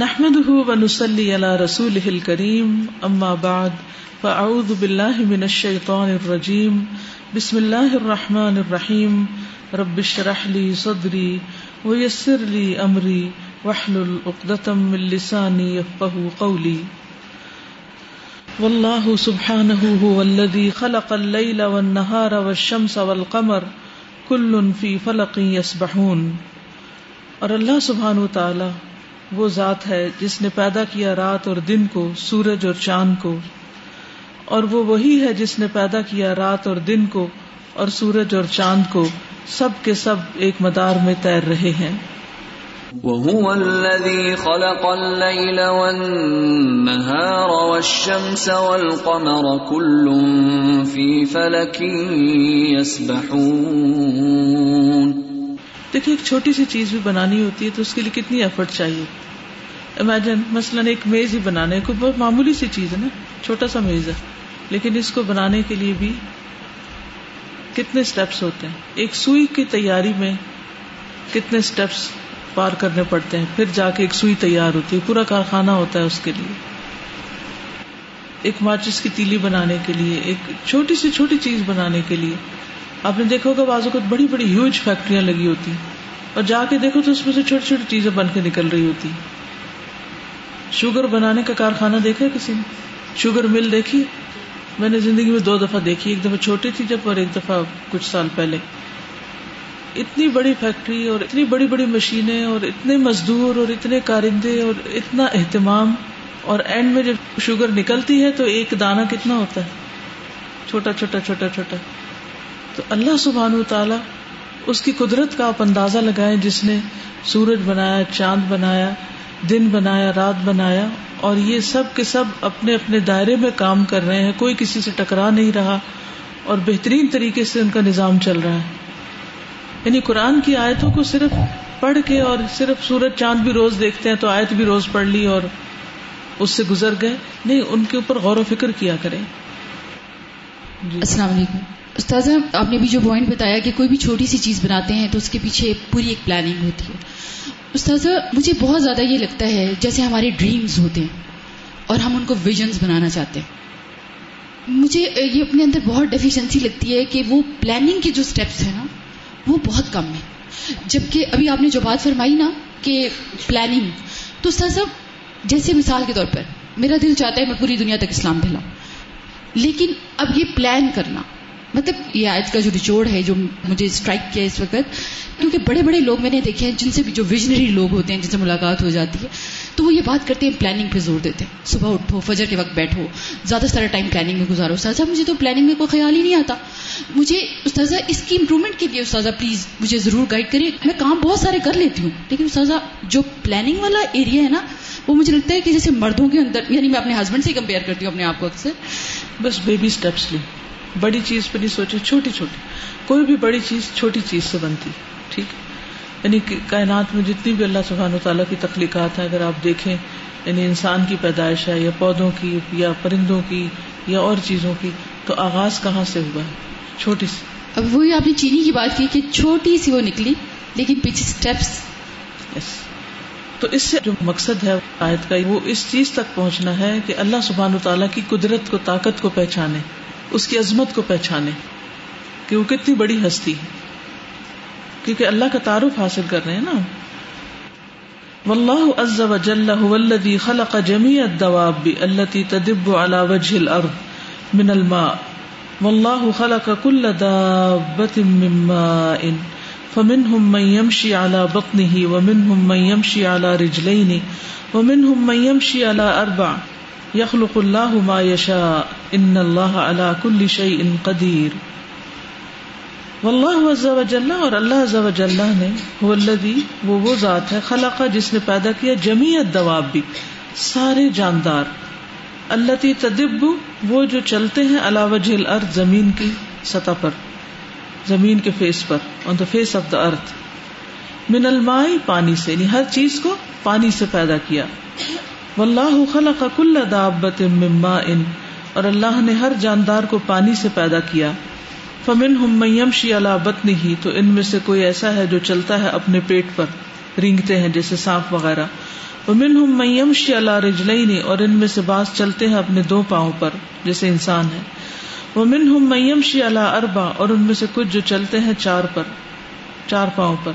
نحمده ونسلي على رسوله الكريم، أما بعد، فأعوذ بالله من الشيطان الرجيم. بسم الله الرحمن الرحيم. رب اشرح لي صدري ويسر لي أمري، واحلل عقدة من لساني يفقه قولي. والله سبحانه هو الذي خلق الليل والنهار والشمس والقمر، كل في فلق يسبحون. اور اللہ سبحانہ وتعالی وہ ذات ہے جس نے پیدا کیا رات اور دن کو، سورج اور چاند کو۔ اور وہ وہی ہے جس نے پیدا کیا رات اور دن کو اور سورج اور چاند کو۔ سب کے سب ایک مدار میں تیر رہے ہیں۔ وهو الذي خلق الليل والنهار والشمس والقمر كل في فلك يسبحون۔ دیکھیے ایک چھوٹی سی چیز بھی بنانی ہوتی ہے تو اس کے لیے کتنی ایفرٹ چاہیے؟ امیجن مثلاً ایک میز ہی بنانے کو بہت معمولی سی چیز ہے نا، چھوٹا سا میز ہے، لیکن اس کو بنانے کے لیے بھی کتنے اسٹیپس ہوتے ہیں؟ ایک سوئی کی تیاری میں کتنے اسٹیپس پار کرنے پڑتے ہیں؟ پھر جا کے ایک سوئی تیار ہوتی ہے، پورا کارخانہ ہوتا ہے اس کے لیے۔ ایک ماچس کی تیلی بنانے کے لیے، ایک چھوٹی سی چھوٹی چیز بنانے کے لیے۔ آپ نے دیکھا ہوگا بازو کو بڑی بڑی ہیوج فیکٹریاں لگی ہوتی اور جا کے دیکھو تو اس میں سے چھوٹی چھوٹی چیزیں بن کے نکل رہی ہوتی شوگر بنانے کا کارخانہ دیکھا کسی نے؟ شوگر مل دیکھی؟ میں نے زندگی میں دو دفعہ دیکھی، ایک دفعہ چھوٹی تھی جب اور ایک دفعہ کچھ سال پہلے۔ اتنی بڑی فیکٹری اور اتنی بڑی بڑی مشینیں اور اتنے مزدور اور اتنے کارندے اور اتنا اہتمام۔ اور اینڈ میں جب شوگر نکلتی ہے تو ایک دانا کتنا ہوتا ہے؟ چھوٹا چھوٹا چھوٹا چھوٹا۔ تو اللہ سبحان و تعالی اس کی قدرت کا آپ اندازہ لگائے جس نے سورج بنایا، چاند بنایا، دن بنایا، رات بنایا، اور یہ سب کے سب اپنے اپنے دائرے میں کام کر رہے ہیں، کوئی کسی سے ٹکرا نہیں رہا، اور بہترین طریقے سے ان کا نظام چل رہا ہے۔ یعنی قرآن کی آیتوں کو صرف پڑھ کے اور صرف سورج، چاند بھی روز دیکھتے ہیں تو آیت بھی روز پڑھ لی اور اس سے گزر گئے۔ نہیں، ان کے اوپر غور و فکر کیا کریں۔ جی۔ السلام علیکم۔ استاذہ، آپ نے بھی جو پوائنٹ بتایا کہ کوئی بھی چھوٹی سی چیز بناتے ہیں تو اس کے پیچھے پوری ایک پلاننگ ہوتی ہے۔ استاذہ، مجھے بہت زیادہ یہ لگتا ہے جیسے ہمارے ڈریمز ہوتے ہیں اور ہم ان کو ویژنز بنانا چاہتے ہیں۔ مجھے یہ اپنے اندر بہت ڈیفیشنسی لگتی ہے کہ وہ پلاننگ کے جو اسٹیپس ہیں نا، وہ بہت کم ہیں۔ جبکہ ابھی آپ نے جو بات فرمائی نا کہ پلاننگ تو استاذہ، جیسے مثال کے طور پر، میرا دل چاہتا ہے میں پوری دنیا تک اسلام پھیلاؤں، لیکن اب یہ پلان کرنا مطلب یہ آج کا جو نچوڑ ہے جو مجھے اسٹرائک کیا اس وقت، کیونکہ بڑے بڑے لوگ میں نے دیکھے ہیں جن سے بھی جو ویژنری لوگ ہوتے ہیں، جن سے ملاقات ہو جاتی ہے، تو وہ یہ بات کرتے ہیں پلاننگ پہ زور دیتے ہیں۔ صبح اٹھو، فجر کے وقت بیٹھو، زیادہ سارا ٹائم پلاننگ میں گزارو۔ استاذہ، مجھے تو پلاننگ میں کوئی خیال ہی نہیں آتا۔ مجھے، استاذہ، اس کی امپروومنٹ کے لیے استاذہ پلیز مجھے ضرور گائڈ کریے میں کام بہت سارے کر لیتی ہوں، لیکن استاذہ، جو پلاننگ والا ایریا ہے نا، وہ مجھے لگتا ہے کہ جیسے مردوں کے اندر یعنی میں اپنے ہسبینڈ سے کمپیئر کرتی ہوں، اپنے آپ کو اکثر۔ بس بیبی اسٹیپس لی بڑی چیز پہ نہیں سوچے چھوٹی چھوٹی۔ کوئی بھی بڑی چیز چھوٹی چیز سے بنتی ٹھیک یعنی کائنات میں جتنی بھی اللہ سبحان و تعالیٰ کی تخلیقات ہیں اگر آپ دیکھیں یعنی انسان کی پیدائش ہے یا پودوں کی یا پرندوں کی یا اور چیزوں کی تو آغاز کہاں سے ہوا؟ ہے چھوٹی سی۔ اب وہی آپ نے چینی کی بات کی کہ چھوٹی سی وہ نکلی لیکن پیچھے اسٹیپس yes. تو اس سے جو مقصد ہے آیت کا وہ اس چیز تک پہنچنا ہے کہ اللہ سبحان و تعالیٰ کی قدرت کو طاقت کو پہچانے۔ اس کی عظمت کو پہچانے کہ وہ کتنی بڑی ہستی ہے۔ کیونکہ اللہ کا تعارف حاصل کر رہے ہیں نا۔ واللہ عز وجل هو الذي خلق جميع الدواب التي تدب على وجه الارض من الماء۔ والله خلق كل دابة من ماء۔ فمنهم من يمشي على بطنه، ومنهم من يمشي على رجلين ومنهم من يمشي على اربع۔ یخلق اللہ ما یشاء ان اللہ علی کل شیء قدیر. واللہ عز و جل اور اللہ عز و جل نے هو الذی، وہ وہ ذات ہے، خلق، جس نے پیدا کیا جمیع الدواب بھی، سارے جاندار۔ اللہ تی تدب، وہ جو چلتے ہیں علی وجہ الارض، زمین کی سطح پر، زمین کے face per on the face of the earth من المائی پانی سے یعنی ہر چیز کو پانی سے پیدا کیا۔ واللہ خلق کل دابت من ماء، اور اللہ نے ہر جاندار کو پانی سے پیدا کیا۔ فمن ہم یمشی علی بطنہ تو ان میں سے کوئی ایسا ہے جو چلتا ہے اپنے پیٹ پر، رینگتے ہیں جیسے سانپ وغیرہ۔ من ہم میمشی اللہ رجلئی اور ان میں سے بعض چلتے ہیں اپنے دو پاؤں پر، جیسے انسان ہے وہ من ہم میمشی اللہ اربا اور ان میں سے کچھ جو چلتے ہیں چار پر، چار پاؤں پر۔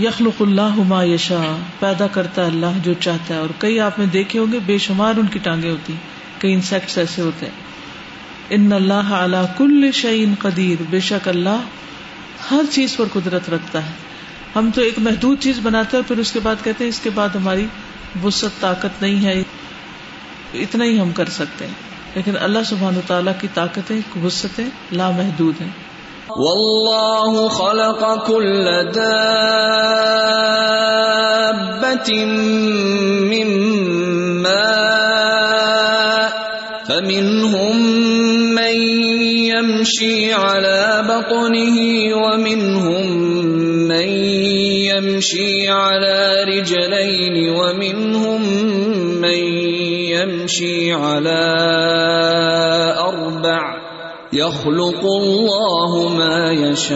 یخلق اللہ ما یشا پیدا کرتا اللہ جو چاہتا ہے۔ اور کئی آپ نے دیکھے ہوں گے، بے شمار ان کی ٹانگیں ہوتی کئی انسیکٹس ایسے ہوتے ہیں۔ ان اللہ اعلیٰ کل شعین قدیر، بے شک اللہ ہر چیز پر قدرت رکھتا ہے۔ ہم تو ایک محدود چیز بناتے ہیں پھر اس کے بعد کہتے ہیں، اس کے بعد ہماری وسط طاقت نہیں ہے۔ اتنا ہی ہم کر سکتے ہیں۔ لیکن اللہ سبحان تعالیٰ کی طاقتیں وسطیں لامحدود ہیں۔ والله خلق كل دابة من ماء، فمنهم من يمشي على بطنه، ومنهم من يمشي على رجلين، ومنهم من يمشي على أربع يخلق الله ما يشاء.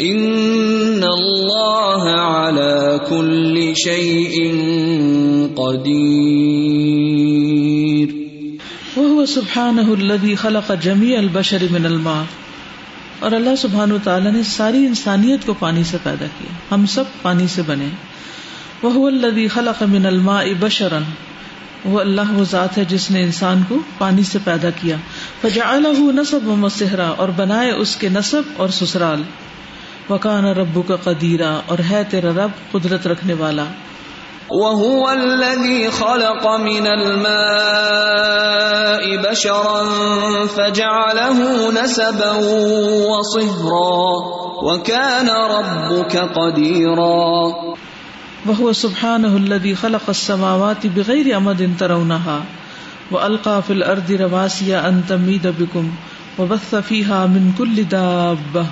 ان الله على كل شيء قدير. وهو سبحانه الذي خلق جميع البشر من الماء. اور اللہ سبحان و تعالیٰ نے ساری انسانیت کو پانی سے پیدا کیا۔ ہم سب پانی سے بنے۔ وہ الذي خلق من الماء بشرا۔ وہ اللہ وہ ذات ہے جس نے انسان کو پانی سے پیدا کیا۔ نصب و مسحرا اور بنائے اس کے نصب اور سسرال۔ وکان ربو کا قدیرہ اور ہے تیرا رب قدرت رکھنے والا۔ وهو الذي خلق من الماء بشرا فجعله نسبا وصهرا۔ وكان ربك قديرا۔ وہ سبحان الذي خلق السماوات بغیر امد ترونها والقى في الارض رواسي ان تميد بكم وبث فيها من كل دابه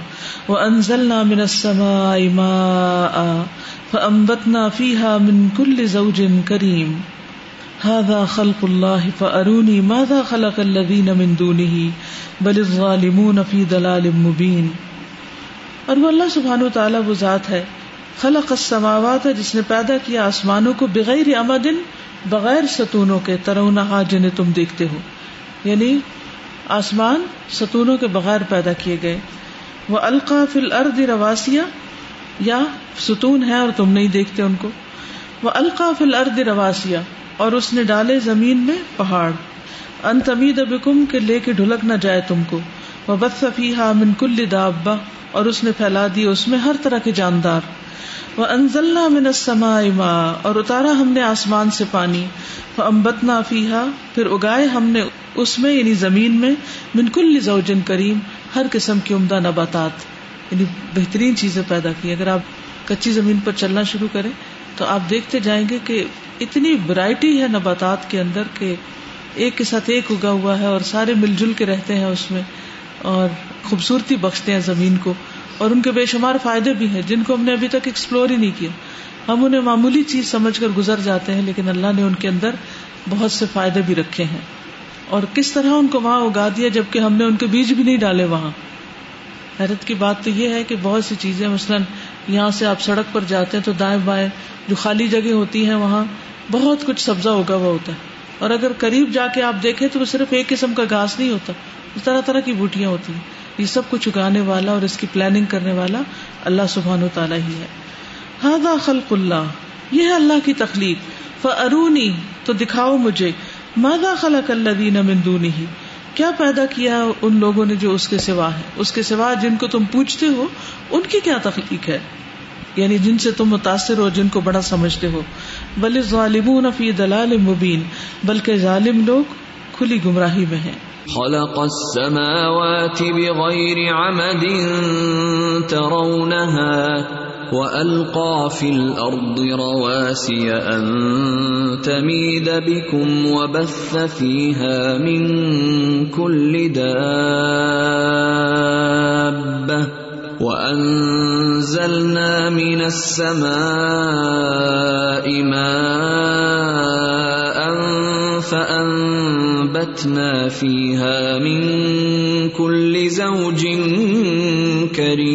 وانزلنا من السماء ماء فانبتنا فيها من كل زوج كريم. هذا خلق الله فاروني ماذا خلق الذين من دونه بل الظالمون في ضلال مبين. اور وہ اللہ سبحانہ وتعالی وہ ذات ہے خلق السماوات ہے جس نے پیدا کیا آسمانوں کو بغیر امدن بغیر ستونوں کے ترونا جنہیں تم دیکھتے ہو۔ یعنی آسمان ستونوں کے بغیر پیدا کیے گئے۔ وہ القاف الارض رواسیا یا ستون ہے اور تم نہیں دیکھتے ان کو۔ وہ القاف الارض رواسیا اور اس نے ڈالے زمین میں پہاڑ۔ ان تمید ابکم کے لے کے ڈھلک نہ جائے تم کو۔ وہ بدفی من کل دابا اور اس نے پھیلا دی اس میں ہر طرح کے جاندار۔ وہ انزلنا من ماء، اور اتارا ہم نے آسمان سے پانی۔ امبتنا فیحا پھر اگائے ہم نے اس میں یعنی زمین میں، من کل زوجن کریم، ہر قسم کی عمدہ نباتات۔ یعنی بہترین چیزیں پیدا کی۔ اگر آپ کچی زمین پر چلنا شروع کریں، تو آپ دیکھتے جائیں گے کہ اتنی ورائٹی ہے نباتات کے اندر کہ ایک کے ساتھ ایک اگا ہوا ہے اور سارے مل جل کے رہتے ہیں اس میں۔ اور خوبصورتی بخشتے ہیں زمین کو اور ان کے بے شمار فائدے بھی ہیں، جن کو ہم نے ابھی تک ایکسپلور ہی نہیں کیا۔ ہم انہیں معمولی چیز سمجھ کر گزر جاتے ہیں، لیکن اللہ نے ان کے اندر بہت سے فائدے بھی رکھے ہیں۔ اور کس طرح ان کو وہاں اگا دیا جبکہ ہم نے ان کے بیج بھی نہیں ڈالے وہاں؟ حیرت کی بات تو یہ ہے کہ بہت سی چیزیں، مثلاً یہاں سے آپ سڑک پر جاتے ہیں تو دائیں بائیں جو خالی جگہ ہوتی ہیں وہاں بہت کچھ سبزہ اگا ہوا ہوتا ہے۔ اور اگر قریب جا کے آپ دیکھیں تو وہ صرف ایک قسم کا گھاس نہیں ہوتا طرح طرح کی بوٹیاں ہوتی ہیں۔ یہ سب کچھ اگانے والا اور اس کی پلاننگ کرنے والا اللہ سبحان و تعالیٰ ہی ہے۔ ہاضا خلق اللہ۔ یہ ہے اللہ کی تخلیق۔ فرونی تو دکھاؤ مجھے۔ مادا خلق اللہ دین مندونی ہی کیا پیدا کیا ان لوگوں نے جو اس کے سوا ہے اس کے سوا جن کو تم پوچھتے ہو، ان کی کیا تخلیق ہے؟ یعنی جن سے تم متاثر ہو، جن کو بڑا سمجھتے ہو۔ بل ظالم فی دلال مبین، بلکہ ظالم لوگ کھلی گمراہی میں ہیں۔ خلق السماوات بغير عمد ترونها والقى في الارض رواسي ان تميد بكم وبث فيها من كل دابه وانزلنا من السماء ماء فأن وأنبتنا فيها من كل زوج كريم.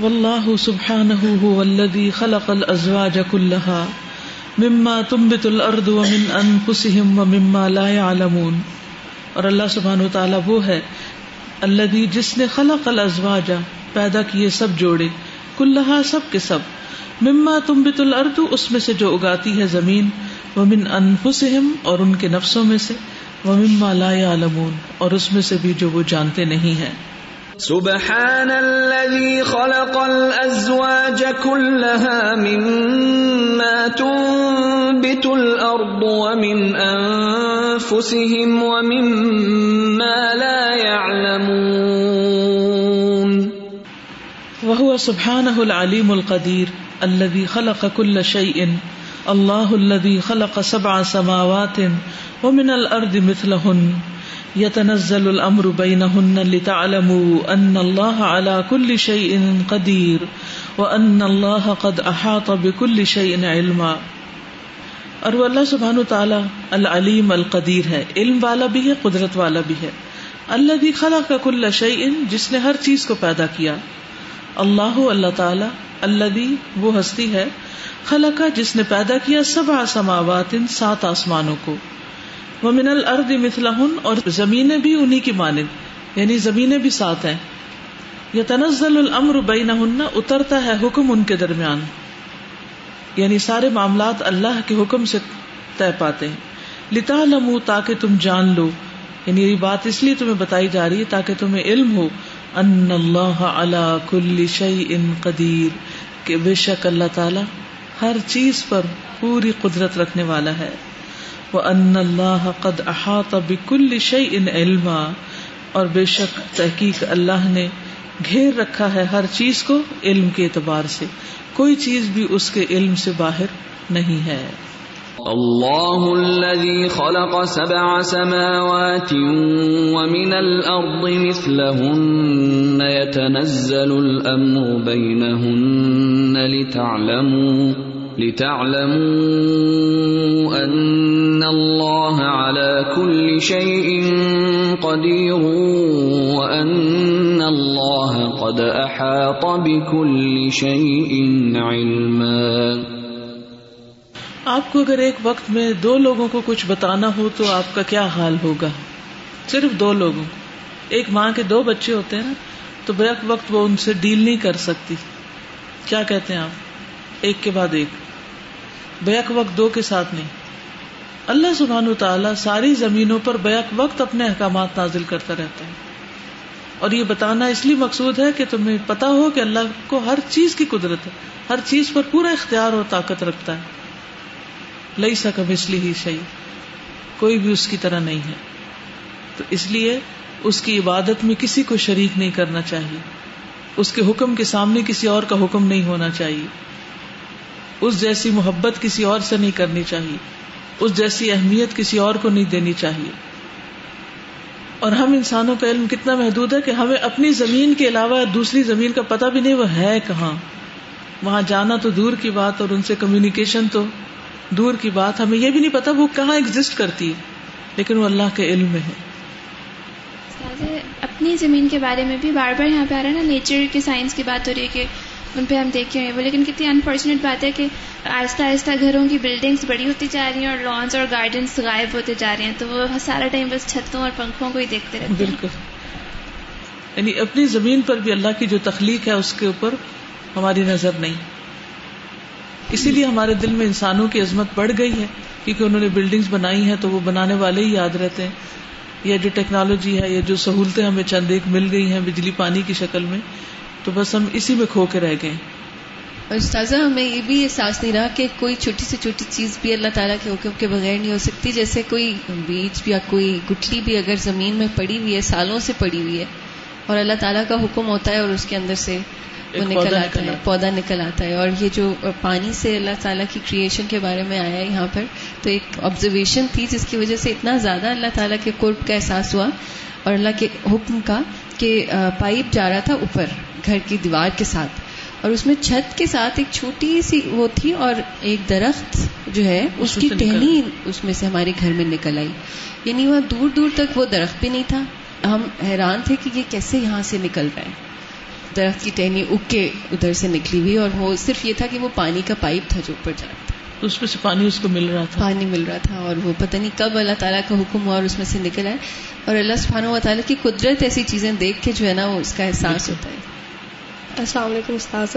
والله سبحانه هو الذي خلق الازواج كلها مما تنبت الارض ومن انفسهم ومما لا يعلمون اور اللہ سبحانہ تعالیٰ وہ ہے اللہ جس نے خلق الازواج پیدا کیے سب جوڑے، کلہا سب کے سب۔ مما تنبت الارض، اس میں سے جو اگاتی ہے زمین، ومن انفسهم اور ان کے نفسوں میں سے، ومما لا يعلمون اور اس میں سے بھی جو وہ جانتے نہیں ہیں۔ سبحان الذي خلق الأزواج كلها مما تنبت الأرض ومن أنفسهم ومما لا يعلمون وهو سبحانه العليم القدير الذي خلق كل شيء الله الذي خلق سبع سماوات ومن الأرض مثلهن يتنزل الامر بينهن لتعلموا ان الله على كل شيء قدير وان الله قد احاط بكل شيء علما۔ اور وہ اللہ سبحانہ تعالی العلیم القدیر ہے، علم والا بھی ہے، قدرت والا بھی ہے۔ اللہ بھی خلا کا کل شعین جس نے ہر چیز کو پیدا کیا۔ اللہ اللہ تعالی، اللہ بھی وہ ہستی ہے خلا کا جس نے پیدا کیا سب آسماوات ان سات آسمانوں کو۔ وہ من الارض مثلہن، اور زمینیں بھی انہی کی مانند یعنی زمینیں بھی ساتھ ہیں۔ یہ تنزل الامر بینہن، اترتا ہے حکم ان کے درمیان۔ یعنی سارے معاملات اللہ کے حکم سے طے پاتے ہیں۔ لتعلموا تاکہ تم جان لو۔ یعنی یہ بات اس لیے تمہیں بتائی جا رہی ہے تاکہ تمہیں علم ہو۔ ان اللہ علی کل شیء قدیر، کہ بے شک اللہ تعالی ہر چیز پر پوری قدرت رکھنے والا ہے۔ وَأَنَّ اللَّهَ قَدْ أَحَاطَ بِكُلِّ شَيْءٍ عِلْمًا۔ اور بے شک تحقیق اللہ نے گھیر رکھا ہے ہر چیز کو علم کے اعتبار سے۔ کوئی چیز بھی اس کے علم سے باہر نہیں ہے۔ اللہ الذي خلق سبع سماوات ومن الأرض مثلهن يتنزل الأمر بينهن لتعلموا۔ لتعلموا أن الله على كل شيء قدير وأن الله قد أحاط بكل شيء علما. آپ کو اگر ایک وقت میں دو لوگوں کو کچھ بتانا ہو تو آپ کا کیا حال ہوگا؟ صرف دو لوگوں۔ ایک ماں کے دو بچے ہوتے ہیں نا، تو بیک وقت وہ ان سے ڈیل نہیں کر سکتی۔ کیا کہتے ہیں آپ؟ ایک کے بعد ایک۔ بیک وقت دو کے ساتھ نہیں۔ اللہ سبحان و تعالیٰ ساری زمینوں پر بیک وقت اپنے احکامات نازل کرتا رہتا ہے۔ اور یہ بتانا اس لیے مقصود ہے کہ تمہیں پتا ہو کہ اللہ کو ہر چیز کی قدرت ہے۔ ہر چیز پر پورا اختیار اور طاقت رکھتا ہے۔ لئی سکم اس لیے ہی صحیح کوئی بھی اس کی طرح نہیں ہے۔ تو اس لیے اس کی عبادت میں کسی کو شریک نہیں کرنا چاہیے۔ اس کے حکم کے سامنے کسی اور کا حکم نہیں ہونا چاہیے۔ اس جیسی محبت کسی اور سے نہیں کرنی چاہیے۔ اس جیسی اہمیت کسی اور کو نہیں دینی چاہیے۔ اور ہم انسانوں کا علم کتنا محدود ہے کہ ہمیں اپنی زمین کے علاوہ دوسری زمین کا پتہ بھی نہیں وہ ہے کہاں۔ وہاں جانا تو دور کی بات اور ان سے کمیونیکیشن تو دور کی بات۔ ہمیں یہ بھی نہیں پتا وہ کہاں ایگزٹ کرتی ہے لیکن وہ اللہ کے علم میں ہے۔ اپنی زمین کے بارے میں بھی بار بار یہاں پہ آ رہا ہے نا۔ نیچر کے سائنس کی بات ہو رہی ہے کہ ان پہ ہم دیکھے ہوئے وہ لیکن کتنی انفارچونیٹ بات ہے کہ آہستہ آہستہ گھروں کی بلڈنگس بڑی ہوتی جا رہی ہیں اور لانس اور گارڈنس غائب ہوتے جا رہے ہیں۔ تو وہ سارا ٹائم بس چھتوں اور پنکھوں کو ہی دیکھتے رہتے بالکل۔ یعنی اپنی زمین پر بھی اللہ کی جو تخلیق ہے اس کے اوپر ہماری نظر نہیں۔ اسی لیے ہمارے دل میں انسانوں کی عظمت بڑھ گئی ہے، کیونکہ انہوں نے بلڈنگس بنائی ہیں تو وہ بنانے والے ہی یاد رہتے ہیں۔ یا جو ٹیکنالوجی ہے یا جو سہولتیں ہمیں چند ایک مل گئی ہیں بجلی پانی کی شکل میں تو بس ہم اسی میں کھو کے رہ گئے۔ اور استاذہ ہمیں یہ بھی احساس نہیں رہا کہ کوئی چھوٹی سے چھوٹی چیز بھی اللہ تعالیٰ کے حکم کے بغیر نہیں ہو سکتی جیسے کوئی بیج یا کوئی گٹلی بھی اگر زمین میں پڑی ہوئی ہے سالوں سے پڑی ہوئی ہے اور اللہ تعالیٰ کا حکم ہوتا ہے اور اس کے اندر سے وہ نکل آتا ہے پودا نکل آتا ہے۔ اور یہ جو پانی سے اللہ تعالیٰ کی کریشن کے بارے میں آیا ہے یہاں پر تو ایک آبزرویشن تھی جس کی وجہ سے اتنا زیادہ اللہ تعالیٰ کے قرب کا احساس ہوا اور اللہ کے حکم کا کہ پائپ جا رہا تھا اوپر گھر کی دیوار کے ساتھ۔ اور اس میں چھت کے ساتھ ایک چھوٹی سی وہ تھی اور ایک درخت جو ہے اس کی ٹہنی اس میں سے ہمارے گھر میں نکل آئی۔ یعنی وہاں دور دور تک وہ درخت بھی نہیں تھا۔ ہم حیران تھے کہ یہ کیسے یہاں سے نکل رہا ہے۔ درخت کی ٹہنی اگ کے ادھر سے نکلی ہوئی اور وہ صرف یہ تھا کہ وہ پانی کا پائپ تھا جو اوپر جا رہا تھا اس میں سے پانی اس کو مل رہا تھا۔ پانی مل رہا تھا اور وہ پتہ نہیں کب اللہ تعالیٰ کا حکم ہوا اور اس میں سے نکل آئے۔ اور اللہ سبحانہ و تعالیٰ کی قدرت ایسی چیزیں دیکھ کے جو ہے نا وہ اس کا احساس ہوتا ہے۔ السلام علیکم استاذ۔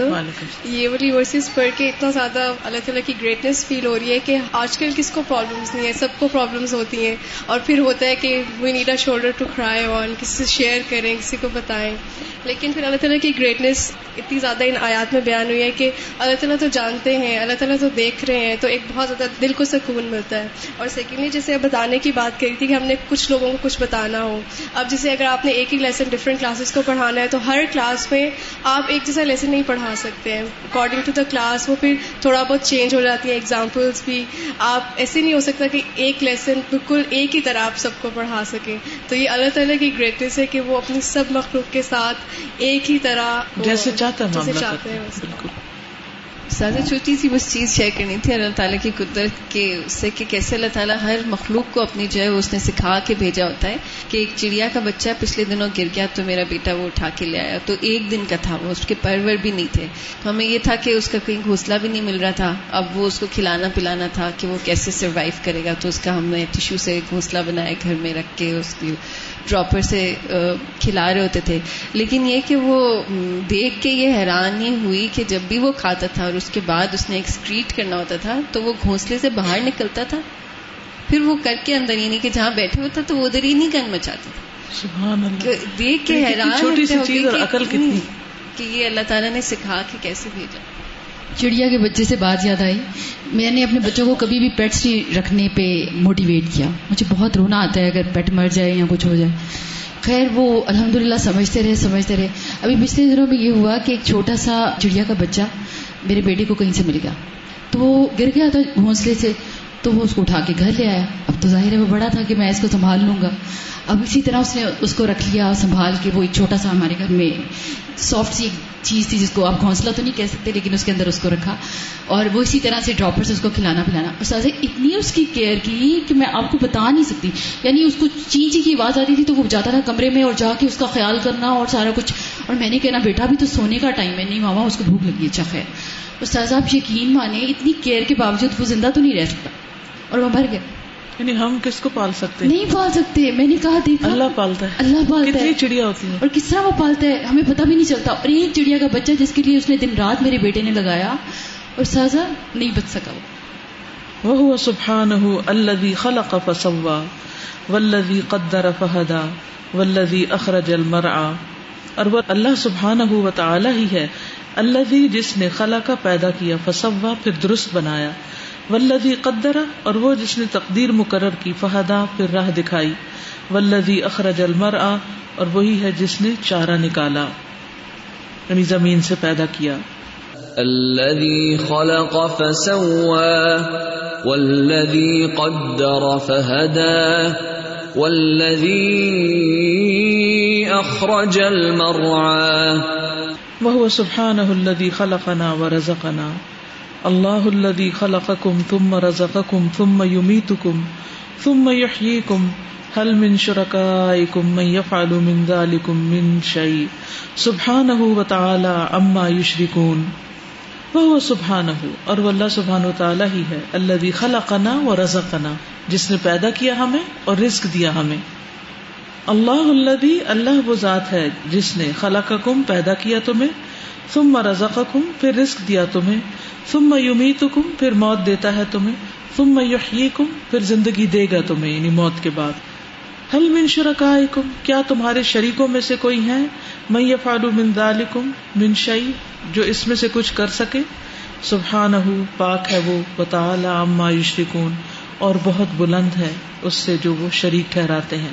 یہ والی ورسز پڑھ کے اتنا زیادہ اللہ تعالیٰ کی گریٹنیس فیل ہو رہی ہے کہ آج کل کس کو پرابلمس نہیں ہے سب کو پرابلمس ہوتی ہیں۔ اور پھر ہوتا ہے کہ we need a shoulder to cry on کسی سے شیئر کریں کسی کو بتائیں۔ لیکن پھر اللہ تعالیٰ کی گریٹنیس اتنی زیادہ ان آیات میں بیان ہوئی ہے کہ اللہ تعالیٰ تو جانتے ہیں اللہ تعالیٰ تو دیکھ رہے ہیں تو ایک بہت زیادہ دل کو سکون ملتا ہے۔ اور سیکنڈلی جیسے بتانے کی بات کری تھی کہ ہم نے کچھ لوگوں کو کچھ بتانا ہو۔ اب جیسے اگر آپ نے ایک ہی لیسن ڈفرینٹ کلاسز کو پڑھانا ہے تو ہر کلاس میں آپ ایک جیسا لیسن نہیں پڑھا سکتے ہیں۔ اکارڈنگ ٹو دا کلاس وہ پھر تھوڑا بہت چینج ہو جاتی ہے ایگزامپلس بھی۔ آپ ایسے نہیں ہو سکتا کہ ایک لیسن بالکل ایک ہی طرح آپ سب کو پڑھا سکیں۔ تو یہ اللہ تعالیٰ کی گریٹنیس ہے کہ وہ اپنی سب مخلوق کے ساتھ ایک ہی طرح جیسے چاہتے ہیں بالکل۔ سادہ چھوٹی سی بس چیز شیئر کرنی تھی، اللہ تعالیٰ کی قدرت کے اس سے کہ کیسے اللہ تعالیٰ ہر مخلوق کو اپنی جو ہے اس نے سکھا کے بھیجا ہوتا ہے کہ ایک چڑیا کا بچہ پچھلے دنوں گر گیا تو میرا بیٹا وہ اٹھا کے لے آیا، تو ایک دن کا تھا وہ، اس کے پرور بھی نہیں تھے۔ تو ہمیں یہ تھا کہ اس کا کہیں گھونسلہ بھی نہیں مل رہا تھا، اب وہ اس کو کھلانا پلانا تھا کہ وہ کیسے سروائو کرے گا۔ تو اس کا ہم نے ٹیشو سے گھونسلہ بنایا گھر میں رکھ کے، اس کی ڈراپر سے کھلا رہے ہوتے تھے۔ لیکن یہ کہ وہ دیکھ کے یہ حیرانی ہوئی کہ جب بھی وہ کھاتا تھا اور اس کے بعد اس نے ایکسکریٹ کرنا ہوتا تھا تو وہ گھونسلے سے باہر نکلتا تھا۔ پھر وہ کر کے اندر یعنی کہ جہاں بیٹھے ہوتا تو وہ ادھر ہی نہیں گن مچاتا تھا۔ دیکھ کے حیران چھوٹی سی چیز اور عقل کتنی۔ کہ یہ اللہ تعالیٰ نے سکھا کے کیسے بھیجا۔ چڑیا کے بچے سے بات یاد آئی۔ میں نے اپنے بچوں کو کبھی بھی پیٹس رکھنے پہ موٹیویٹ کیا۔ مجھے بہت رونا آتا ہے اگر پیٹ مر جائے یا کچھ ہو جائے۔ خیر، وہ الحمد للہ سمجھتے رہے سمجھتے رہے۔ ابھی پچھلے دنوں میں یہ ہوا کہ ایک چھوٹا سا چڑیا کا بچہ میرے بیٹے کو کہیں سے مل گیا۔ تو وہ گر گیا تھا گھونسلے سے تو وہ اس کو اٹھا کے گھر لے آیا۔ اب تو ظاہر ہے وہ بڑا تھا کہ میں اس کو سنبھال لوں گا۔ اب اسی طرح اس نے اس کو رکھ لیا سنبھال کے، وہ ایک چھوٹا سا ہمارے گھر میں سافٹ سی ایک چیز تھی جس کو آپ گھونسلہ تو نہیں کہہ سکتے، لیکن اس کے اندر اس کو رکھا۔ اور وہ اسی طرح سے ڈراپر سے اس کو کھلانا پلانا۔ اور اتنی اس کی کیئر کی کہ میں آپ کو بتا نہیں سکتی۔ یعنی اس کو چی چی کی آواز آتی تھی تو وہ جاتا تھا کمرے میں اور جا کے اس کا خیال کرنا اور سارا کچھ۔ اور میں نے کہنا بیٹا بھی تو سونے کا ٹائم ہے۔ نہیں ماما، اس کو بھوک لگی اچھا خیر۔ استاذ آپ یقین مانے اتنی کیئر کے باوجود وہ زندہ تو نہیں رہ سکتا۔ اور وہ مر گیا یعنی ہم کس کو پال سکتے نہیں پال سکتے میں نے کہا دیکھا۔ اللہ پالتا ہے۔ اللہ پالتا ہے۔ چڑیا ہوتی ہے اور کس طرح وہ پالتا ہے ہمیں پتہ بھی نہیں چلتا۔ اور ایک چڑیا کا بچہ جس کے لیے اس نے دن رات میرے بیٹے نے لگایا اور سازا نہیں بچ سکا وہ۔ سبحان الذي خلق فسوا والذي قدر فهدى والذي اخرج المرعى اور وہ اللہ سبحانہ و تعالی ہی ہے۔ اللہ جس نے خلا کا پیدا کیا فسوا پھر درست بنایا۔ ولدی قدرا اور وہ جس نے تقدیر مقرر کی فہدا پھر راہ دکھائی۔ ولدی اخرج المر اور وہی ہے جس نے چارہ نکالا۔ یعنی زمین سے پیدا کیا۔ الذي خلق فسوى والذي قدر فهدى والذي اخرج المرعى وهو سبحانه الذي خلقنا ورزقنا اللہ الذي خلقكم ثم رزقكم ثم يميتكم ثم يحييكم هل من شركائكم من يفعل من ذلكم من شيء سبحانه وتعالى عما يشركون وہ سبحانہ اور وہ اللہ سبحانہ تعالیٰ ہی ہے اللہ خلقنا و رزقنا جس نے پیدا کیا ہمیں اور رزق دیا ہمیں اللہ اللہ اللہ وہ ذات ہے جس نے خلقکم پیدا کیا تمہیں ثم رزقکم، پھر رزق دیا تمہیں تم یومی کم پھر موت دیتا ہے تمہیں تم میں کم پھر زندگی دے گا تمہیں یعنی موت کے بعد۔ حل من شرکا کم کیا تمہارے شریکوں میں سے کوئی ہے میں یہ فالو من دالکم من شعی جو اس میں سے کچھ کر سکے۔ سبحان پاک ہے وہ بطال عما یشرکون، اور بہت بلند ہے اس سے جو وہ شریک ٹھہراتے ہیں۔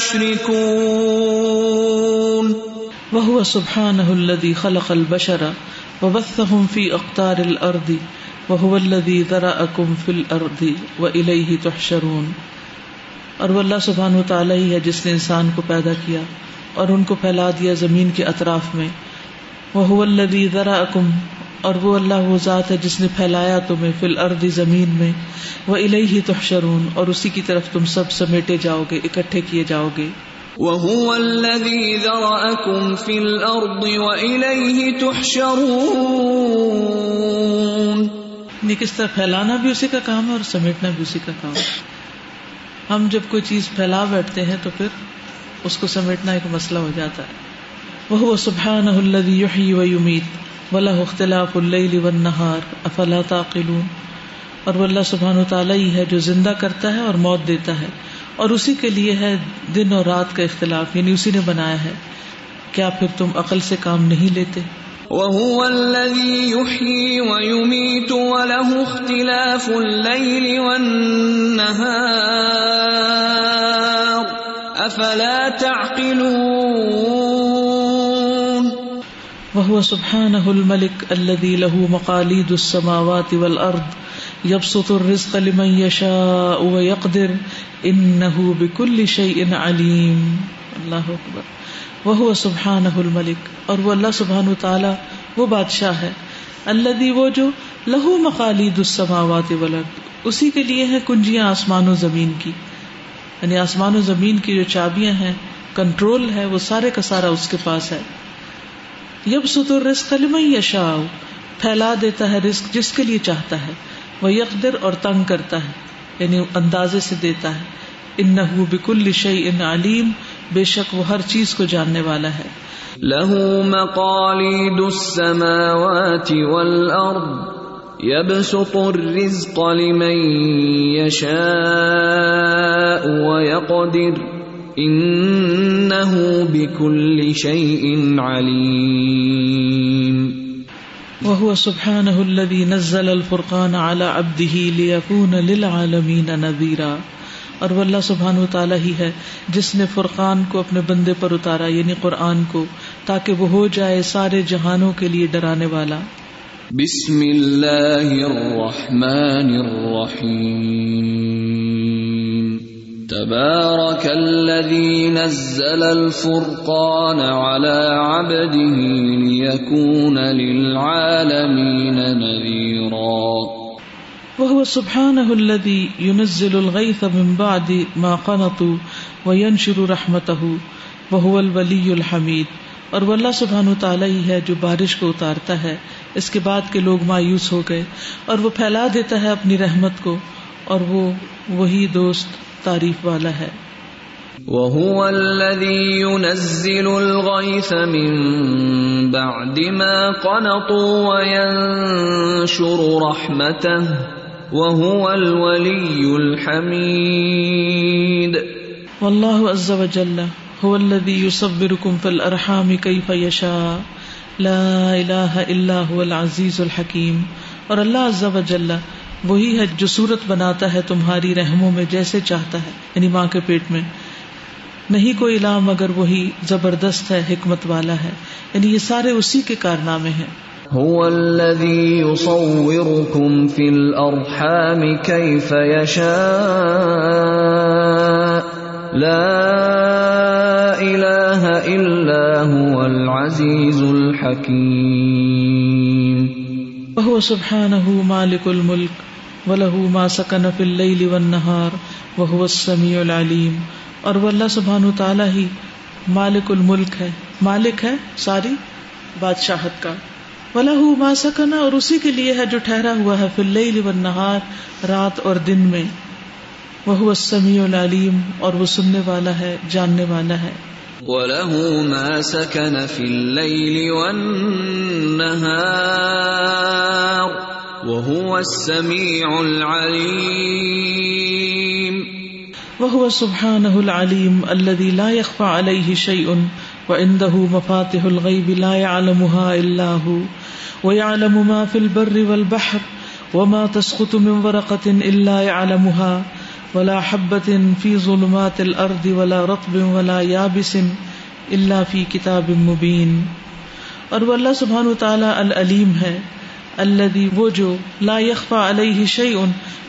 يشركون وهو سبحانه الذي خلق البشر وبثهم في اقطار الارض وهو الذي ذرأكم في الارض واليه تحشرون۔ اور وہ اللہ سبحان و تعالیٰ ہی ہے جس نے انسان کو پیدا کیا اور ان کو پھیلا دیا زمین کے اطراف میں۔ وہ الذي ذرأكم اور وہ اللہ وہ ذات ہے جس نے پھیلایا تمہیں فی الارض زمین میں وہ الہی تحشرون اور اسی کی طرف تم سب سمیٹے جاؤ گے اکٹھے کیے جاؤ گے۔ وهو الذي ذرأكم في الأرض وإليه تحشرون۔ یہ کس طرح پھیلانا بھی اسی کا کام ہے اور سمیٹنا بھی اسی کا کام ہے۔ ہم جب کوئی چیز پھیلا بیٹھتے ہیں تو پھر اس کو سمیٹنا ایک مسئلہ ہو جاتا ہے۔ وہ سبحانہ الذي يحيي ويميت۔ وله اختلاف اللیل والنهار، افلا تعقلون؟ اور وہ اللہ سبحانہ و تعالیٰ ہی ہے جو زندہ کرتا ہے اور موت دیتا ہے۔ اور اسی کے لیے ہے دن اور رات کا اختلاف یعنی اسی نے بنایا ہے۔ کیا پھر تم عقل سے کام نہیں لیتے؟ وهو الذي يحيي ويميت وله اختلاف الليل والنهار۔ افلا تعقلون؟ وهو سبحانه الملك الذي له مقاليد السماوات والارض يبسط الرزق لمن يشاء ويقدر انه بكل شيء عليم. الله اکبر. وہ سبحان الملک اور وہ اللہ سبحان تعالی وہ بادشاہ ہے اللہ وہ جو لہو مخالید السماوات والارض اسی کے لیے ہے کنجیاں آسمان و زمین کی۔ یعنی آسمان و زمین کی جو چابیاں ہیں کنٹرول ہے، وہ سارے کا سارا اس کے پاس ہے۔ یب ستر رزق لمن یشاء، پھیلا دیتا ہے رزق جس کے لیے چاہتا ہے، وہ یقدر اور تنگ کرتا ہے یعنی اندازے سے دیتا ہے۔ انه بكل شيء علیم، بے شک وہ ہر چیز کو جاننے والا ہے۔ له مقاليد السماوات والأرض يبسط الرزق لمن يشاء ويقدر إنه بكل شيء عليم. وهو سبحانه الذي نزل الفرقان على عبده ليكون للعالمين نذيرا. اور وہ اللہ سبحان و تعالیٰ ہی ہے جس نے فرقان کو اپنے بندے پر اتارا یعنی قرآن کو تاکہ وہ ہو جائے سارے جہانوں کے لیے ڈرانے والا۔ بسم اللہ الرحمن الرحیم. تبارك الذي نزل الفرقان على عبده ليكون للعالمين نذيرا. وہ سبحانه الذي ينزل الغيث من بعد ما قنطوا وينشر رحمته. وهو الولي الحمید اور وہ اللہ سبحانہ تعالیٰ ہی ہے جو بارش کو اتارتا ہے. اس کے بعد کے لوگ مایوس ہو گئے اور وہ پھیلا دیتا ہے اپنی رحمت کو اور وہ وہی دوست تعریف والا ہے۔ وهو الذي ينزل الغيث من بعد ما قنطوا وينشر رحمته وهو الولي الحميد۔ والله عز وجل هو الذي يصبركم في الارحام كيف يشاء لا اله الا هو العزيز الحكيم۔ اور اللہ عز وجل وہی ہے جو صورت بناتا ہے تمہاری رحموں میں جیسے چاہتا ہے یعنی ماں کے پیٹ میں۔ نہیں کوئی الہ مگر وہی زبردست ہے حکمت والا ہے۔ یعنی یہ سارے اسی کے کارنامے ہیں۔ هو الذي يصوركم في الارحام كيف يشاء۔ لا اله الا هو العزيز الحكيم۔ وهو سبحانه مالك الملك۔ وله ما سكن في الليل والنهار وهو السميع العليم اور وہ اللہ سبحانہ تعالی ہی مالک الملک ہے۔ مالک ہے ساری بادشاہت کا۔ ولا ما سکنا اور اسی کے لیے ہے جو ٹھہرا ہوا ہے فی اللیل والنہار رات اور دن میں۔ وہ السمیع العلیم اور وہ سننے والا ہے، جاننے والا ہے۔ وَلَهُ مَا سَكَنَ فِي اللَّيْلِ وَالنَّهَارِ وَهُوَ السَّمِيعُ الْعَلِيمُ. وَهُوَ سُبْحَانَهُ الْعَلِيمُ الَّذِي لَا يَخْفَى عَلَيْهِ شَيْءٌ، وعنده مفاتح الغيب لا يعلمها إلا هو. ويعلم ما في البر والبحر، وما تسقط من ورقة إلا يعلمها. ولا حبة في ظلمات الأرض ولا رطب ولا يابس إلا في كتاب مبين. اور وہ اللہ سبحان و تعالیٰ العلیم ہے الذي وہ جو لا يخفى عليه شيء،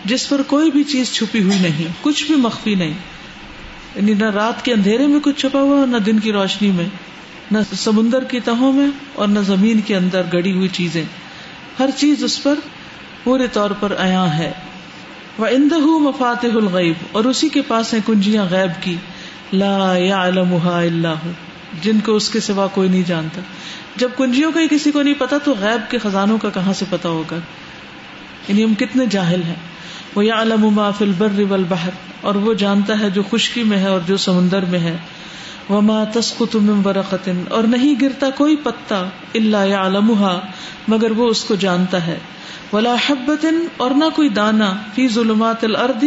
جس پر کوئی بھی چیز چھپی ہوئی نہیں، کچھ بھی مخفی نہیں۔ یعنی نہ رات کے اندھیرے میں کچھ چھپا ہوا، نہ دن کی روشنی میں، نہ سمندر کی تہوں میں، اور نہ زمین کے اندر گڑی ہوئی چیزیں۔ ہر چیز اس پر پورے طور پر عیاں ہے۔ وہ اندہ مفاتح الغیب اور اسی کے پاس ہیں کنجیاں غیب کی۔ لا یا اللہ جن کو اس کے سوا کوئی نہیں جانتا۔ جب کنجیوں کا ہی کسی کو نہیں پتا تو غیب کے خزانوں کا کہاں سے پتا ہوگا؟ یعنی ہم کتنے جاہل ہیں۔ وہ یا علم فل بر والبحر، اور وہ جانتا ہے جو خشکی میں ہے اور جو سمندر میں ہے۔ وما تسقط من ورقتن اور نہیں گرتا کوئی پتا اللہ یا مگر وہ اس کو جانتا ہے۔ ولا حبتن اور نہ کوئی دانا فی ظلمات الارض،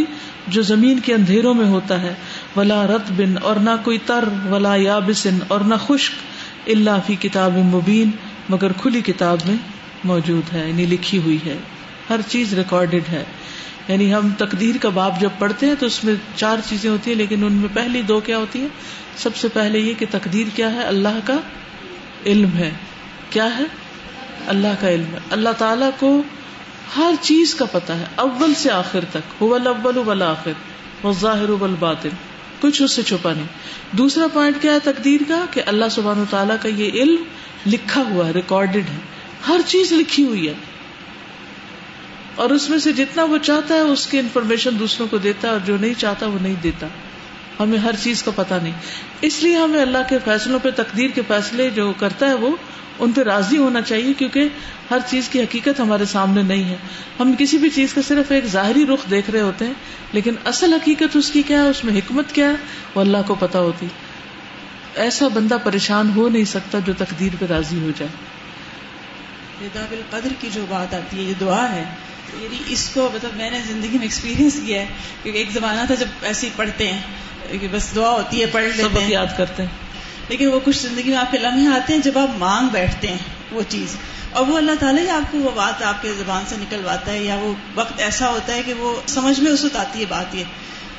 جو زمین کے اندھیروں میں ہوتا ہے۔ ولا رت بن اور نہ کوئی تر، ولا یابسن اور نہ خشک اللہ فی کتاب مبین، مگر کھلی کتاب میں موجود ہے یعنی لکھی ہوئی ہے، ہر چیز ریکارڈیڈ ہے۔ یعنی ہم تقدیر کا باب جب پڑھتے ہیں تو اس میں چار چیزیں ہوتی ہیں، لیکن ان میں پہلی دو کیا ہوتی ہے سب سے پہلے یہ کہ تقدیر کیا ہے؟ اللہ کا علم ہے۔ کیا ہے؟ اللہ کا علم ہے۔ اللہ تعالی کو ہر چیز کا پتا ہے، اول سے آخر تک۔ اول آخر وہ ظاہر باطن کچھ اس سے چھپا نہیں۔ دوسرا پوائنٹ کیا ہے تقدیر کا؟ کہ اللہ سبحان و تعالیٰ کا یہ علم لکھا ہوا ہے ریکارڈیڈ ہے۔ ہر چیز لکھی ہوئی ہے۔ اور اس میں سے جتنا وہ چاہتا ہے، اس کی انفارمیشن دوسروں کو دیتا ہے اور جو نہیں چاہتا وہ نہیں دیتا۔ ہمیں ہر چیز کا پتا نہیں۔ اس لیے ہمیں اللہ کے فیصلوں پہ تقدیر کے فیصلے جو کرتا ہے وہ ان پہ راضی ہونا چاہیے کیونکہ ہر چیز کی حقیقت ہمارے سامنے نہیں ہے۔ ہم کسی بھی چیز کا صرف ایک ظاہری رخ دیکھ رہے ہوتے ہیں، لیکن اصل حقیقت اس کی کیا ہے؟ اس میں حکمت کیا ہے؟ وہ اللہ کو پتا ہوتی۔ ایسا بندہ پریشان ہو نہیں سکتا جو تقدیر پہ راضی ہو جائے۔ قدر کی جو بات آتی ہے یہ دعا ہے یعنی اس کو مطلب میں نے زندگی میں ایکسپیرینس کیا ہے کیونکہ ایک زمانہ تھا جب ایسے ہی پڑھتے ہیں۔ بس دعا ہوتی ہے پڑھ لیتے ہیں۔ یاد کرتے ہیں۔ لیکن وہ کچھ زندگی میں آپ کے لمحے آتے ہیں جب آپ مانگ بیٹھتے ہیں وہ چیز۔ اور وہ اللہ تعالیٰ ہی آپ کو وہ بات آپ کے زبان سے نکلواتا ہے یا وہ وقت ایسا ہوتا ہے کہ وہ سمجھ میں اس وقت آتی ہے بات یہ۔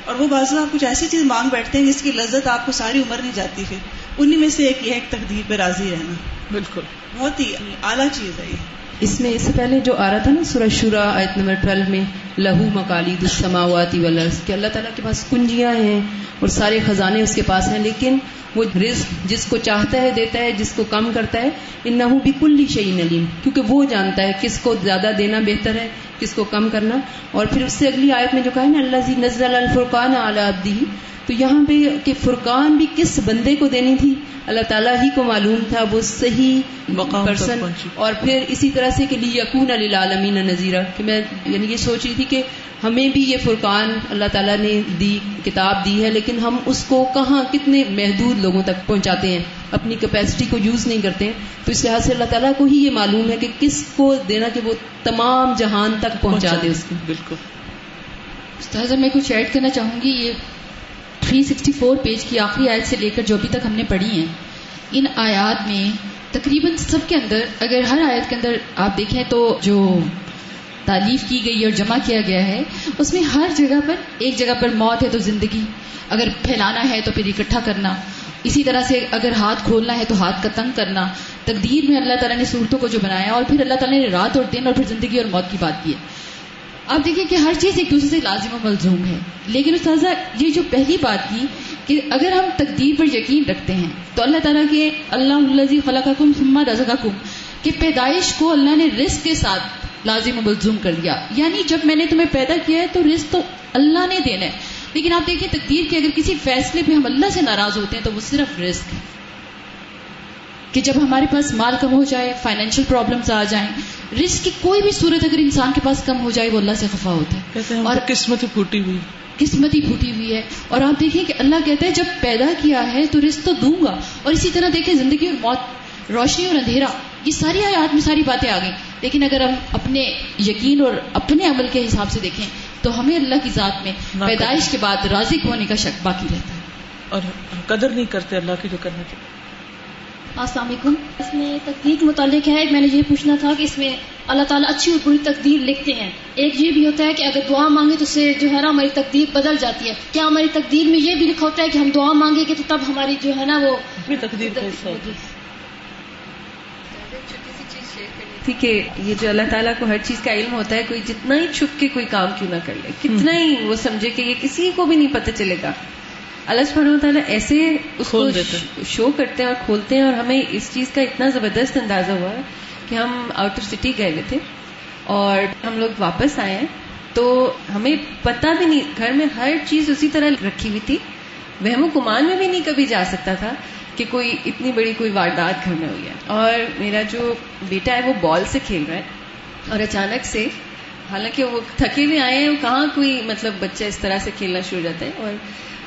اور وہ بازو آپ کچھ ایسی چیز مانگ بیٹھتے ہیں جس کی لذت آپ کو ساری عمر نہیں جاتی پھر۔ انہیں میں سے ایک یہ ایک تقدیر پہ راضی رہنا۔ بالکل۔ بہت ہی اعلیٰ چیز ہے یہ۔ اس میں اس سے پہلے جو آ رہا تھا نا سورہ شورا آیت نمبر ٹویلو میں، لہو مکالی دسماواتی والارض، کہ اللہ تعالیٰ کے پاس کنجیاں ہیں اور سارے خزانے اس کے پاس ہیں، لیکن وہ رزق جس کو چاہتا ہے، دیتا ہے، جس کو کم کرتا ہے ان نہ بھی کلی شعین علیم، کیونکہ وہ جانتا ہے کس کو زیادہ دینا بہتر ہے، کس کو کم کرنا۔ اور پھر اس سے اگلی آیت میں جو کہا ہے نا اللہ زی نزل الفرقان اعلیٰ تو یہاں پہ کہ فرقان بھی کس بندے کو دینی تھی؟ اللہ تعالیٰ ہی کو معلوم تھا وہ صحیح پرسن اور پھر اسی طرح سے کہ یقون علی عالمین نذیرہ کہ میں یعنی یہ سوچ رہی تھی کہ ہمیں بھی یہ فرقان اللہ تعالیٰ نے دی کتاب دی ہے لیکن ہم اس کو کہاں کتنے محدود لوگوں تک پہنچاتے ہیں؟ اپنی کیپیسٹی کو یوز نہیں کرتے ہیں۔ تو اس لحاظ سے اللہ تعالیٰ کو ہی یہ معلوم ہے کہ کس کو دینا کہ وہ تمام جہان تک پہنچا دے اس کو۔ بالکل۔ میں کچھ ایڈ کرنا چاہوں گی یہ 364 پیج کی آخری آیت سے لے کر جو ابھی تک ہم نے پڑھی ہیں، ان آیات میں تقریباً سب کے اندر اگر ہر آیت کے اندر آپ دیکھیں تو جو تعلیف کی گئی اور جمع کیا گیا ہے، اس میں ہر جگہ پر ایک جگہ پر موت ہے تو زندگی، اگر پھیلانا ہے تو پھر اکٹھا کرنا، اسی طرح سے اگر ہاتھ کھولنا ہے تو ہاتھ کا تنگ کرنا، تقدیر میں اللہ تعالیٰ نے صورتوں کو جو بنایا اور پھر اللہ تعالیٰ نے رات اور دن اور پھر زندگی اور موت کی بات کی ہے۔ آپ دیکھیں کہ ہر چیز ایک دوسرے سے لازم و ملزوم ہے۔ لیکن استاذہ، یہ جو پہلی بات کی کہ اگر ہم تقدیر پر یقین رکھتے ہیں، تو اللہ تعالیٰ کے اللہ اللہ خلا کم سما رضا کم کہ پیدائش کو اللہ نے رزق کے ساتھ لازم و ملزوم کر دیا یعنی جب میں نے تمہیں پیدا کیا ہے، تو رزق تو اللہ نے دینا ہے۔ لیکن آپ دیکھیں تقدیر کے اگر کسی فیصلے پہ ہم اللہ سے ناراض ہوتے ہیں، تو وہ صرف رزق ہے۔ کہ جب ہمارے پاس مال کم ہو جائے فائنینشیل پرابلمس آ جائیں رسک کی کوئی بھی صورت اگر انسان کے پاس کم ہو جائے وہ اللہ سے خفا ہوتا ہے۔ اور قسمت پھوٹی ہوئی۔ قسمت ہی پھوٹی ہوئی ہے۔ اور آپ دیکھیں کہ اللہ کہتا ہے جب پیدا کیا ہے تو رسک تو دوں گا۔ اور اسی طرح دیکھیں زندگی اور موت روشنی اور اندھیرا یہ ساری آیات میں ساری باتیں آ گئی لیکن اگر ہم اپنے یقین اور اپنے عمل کے حساب سے دیکھیں تو ہمیں اللہ کی ذات میں پیدائش کے بعد رازق ہونے کا شک باقی رہتا ہے۔ اور قدر نہیں کرتے اللہ کی جو کرنا چاہیے السلام علیکم۔ اس میں تقدیر متعلق ہے میں نے یہ پوچھنا تھا کہ اس میں اللہ تعالیٰ اچھی اور بری تقدیر لکھتے ہیں۔ ایک یہ بھی ہوتا ہے کہ اگر دعا مانگے تو اس سے جو ہے نا ہماری تقدیر بدل جاتی ہے۔ کیا ہماری تقدیر میں یہ بھی لکھا ہوتا ہے کہ ہم دعا مانگے گے تو تب ہماری جو ہے نا وہ تقدیر تھی کہ یہ جو اللہ تعالیٰ کو ہر چیز کا علم ہوتا ہے کوئی جتنا ہی چھپ کے کوئی کام کیوں نہ کر لے کتنا ہی وہ سمجھے کہ یہ کسی کو بھی نہیں پتہ چلے گا۔ اللہ سبحانہ تعالیٰ ایسے اس کو شو کرتے ہیں اور کھولتے ہیں اور ہمیں اس چیز کا اتنا زبردست اندازہ ہوا کہ ہم آؤٹ آف سٹی گئے ہوئے تھے اور ہم لوگ واپس آئے ہیں۔ تو ہمیں پتہ بھی نہیں گھر میں ہر چیز اسی طرح رکھی ہوئی تھی۔ وہم و کمان میں بھی نہیں کبھی جا سکتا تھا کہ کوئی اتنی بڑی کوئی واردات گھر میں ہوئی ہے۔ اور میرا جو بیٹا ہے وہ بال سے کھیل رہا ہے اور اچانک سے حالانکہ وہ تھکے ہوئے آئے ہیں وہ کہاں کوئی مطلب بچہ اس طرح سے کھیلنا شروع ہو جاتا ہے؟ اور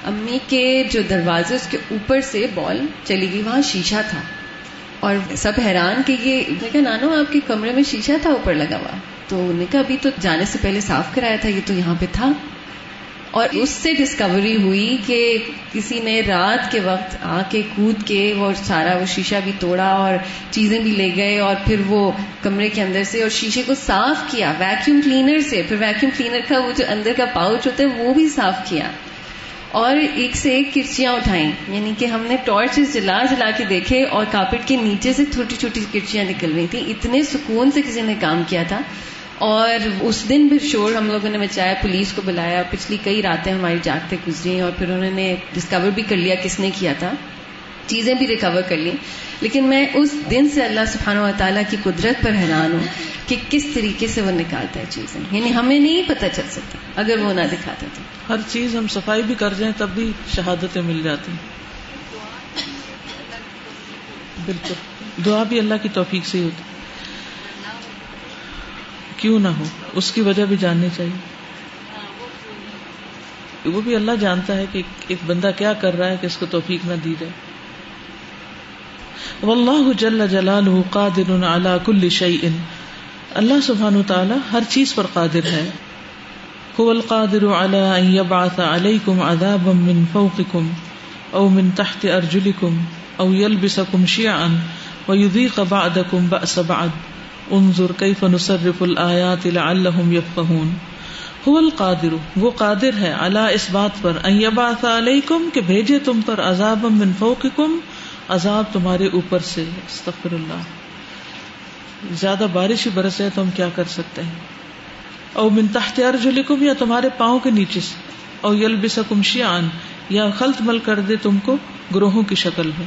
امی کے جو دروازے اس کے اوپر سے بال چلی گئی، وہاں شیشہ تھا۔ اور سب حیران کہ یہ کہا، نانو، آپ کے کمرے میں شیشہ تھا، اوپر لگا ہوا۔ تو انہوں نے کہا، ابھی تو جانے سے پہلے صاف کرایا تھا، یہ تو یہاں پہ تھا۔ اور اس سے ڈسکوری ہوئی کہ کسی نے رات کے وقت آ کے کود کے وہ سارا وہ شیشہ بھی توڑا اور چیزیں بھی لے گئے اور پھر وہ کمرے کے اندر سے اور شیشے کو صاف کیا ویکیوم کلینر سے۔ پھر ویکیوم کلینر کا وہ جو اندر کا پاؤچ ہوتا ہے، وہ بھی صاف کیا۔ اور ایک سے ایک کرچیاں اٹھائیں۔ یعنی کہ ہم نے ٹارچ جلا جلا کے دیکھے اور کارپیٹ کے نیچے سے چھوٹی چھوٹی کرچیاں نکل رہی تھیں۔ اتنے سکون سے کسی نے کام کیا تھا۔ اور اس دن بھی شور ہم لوگوں نے مچایا پولیس کو بلایا۔ پچھلی کئی راتیں ہماری جاگتے گزری اور پھر انہوں نے ڈسکور بھی کر لیا کس نے کیا تھا۔ چیزیں بھی ریکور کر لی لیکن میں اس دن سے اللہ سبحانہ و تعالیٰ کی قدرت پر حیران ہوں کہ کس طریقے سے وہ نکالتا ہے چیزیں۔ یعنی ہمیں نہیں پتہ چل سکتا اگر وہ نہ دکھاتا تو۔ ہر چیز ہم صفائی بھی کر جائیں تب بھی شہادتیں مل جاتی بالکل۔ دعا بھی اللہ کی توفیق سے ہی ہوتی۔ کیوں نہ ہو؟ اس کی وجہ بھی جاننی چاہیے۔ وہ بھی اللہ جانتا ہے کہ ایک بندہ کیا کر رہا ہے کہ اس کو توفیق نہ دی جائے۔ واللہ جل جلالہ قادر على كل شيء اللہ سبحانہ تعالی ہر چیز پر قادر ہے۔ هو القادر على ان يبعث عليكم عذابا من فوقكم او من تحت ارجلكم او يلبسكم شيعا ويذيق بعضكم بأس بعض انظر کیف نصرف الآیات لعلهم يفقهون هو القادر، وہ قادر ہے علی اس بات پر۔ ان یبعث علیکم، کہ بھیجے تم پر عذاب من فوقکم عذاب تمہارے اوپر سے، استغفر اللہ۔ زیادہ بارش ہی برسے تو ہم کیا کر سکتے ہیں؟ او من تحت ارجلکم، یا تمہارے پاؤں کے نیچے سے۔ او یلبسکم شیعان یا خلط مل کر دے تم کو گروہوں کی شکل میں۔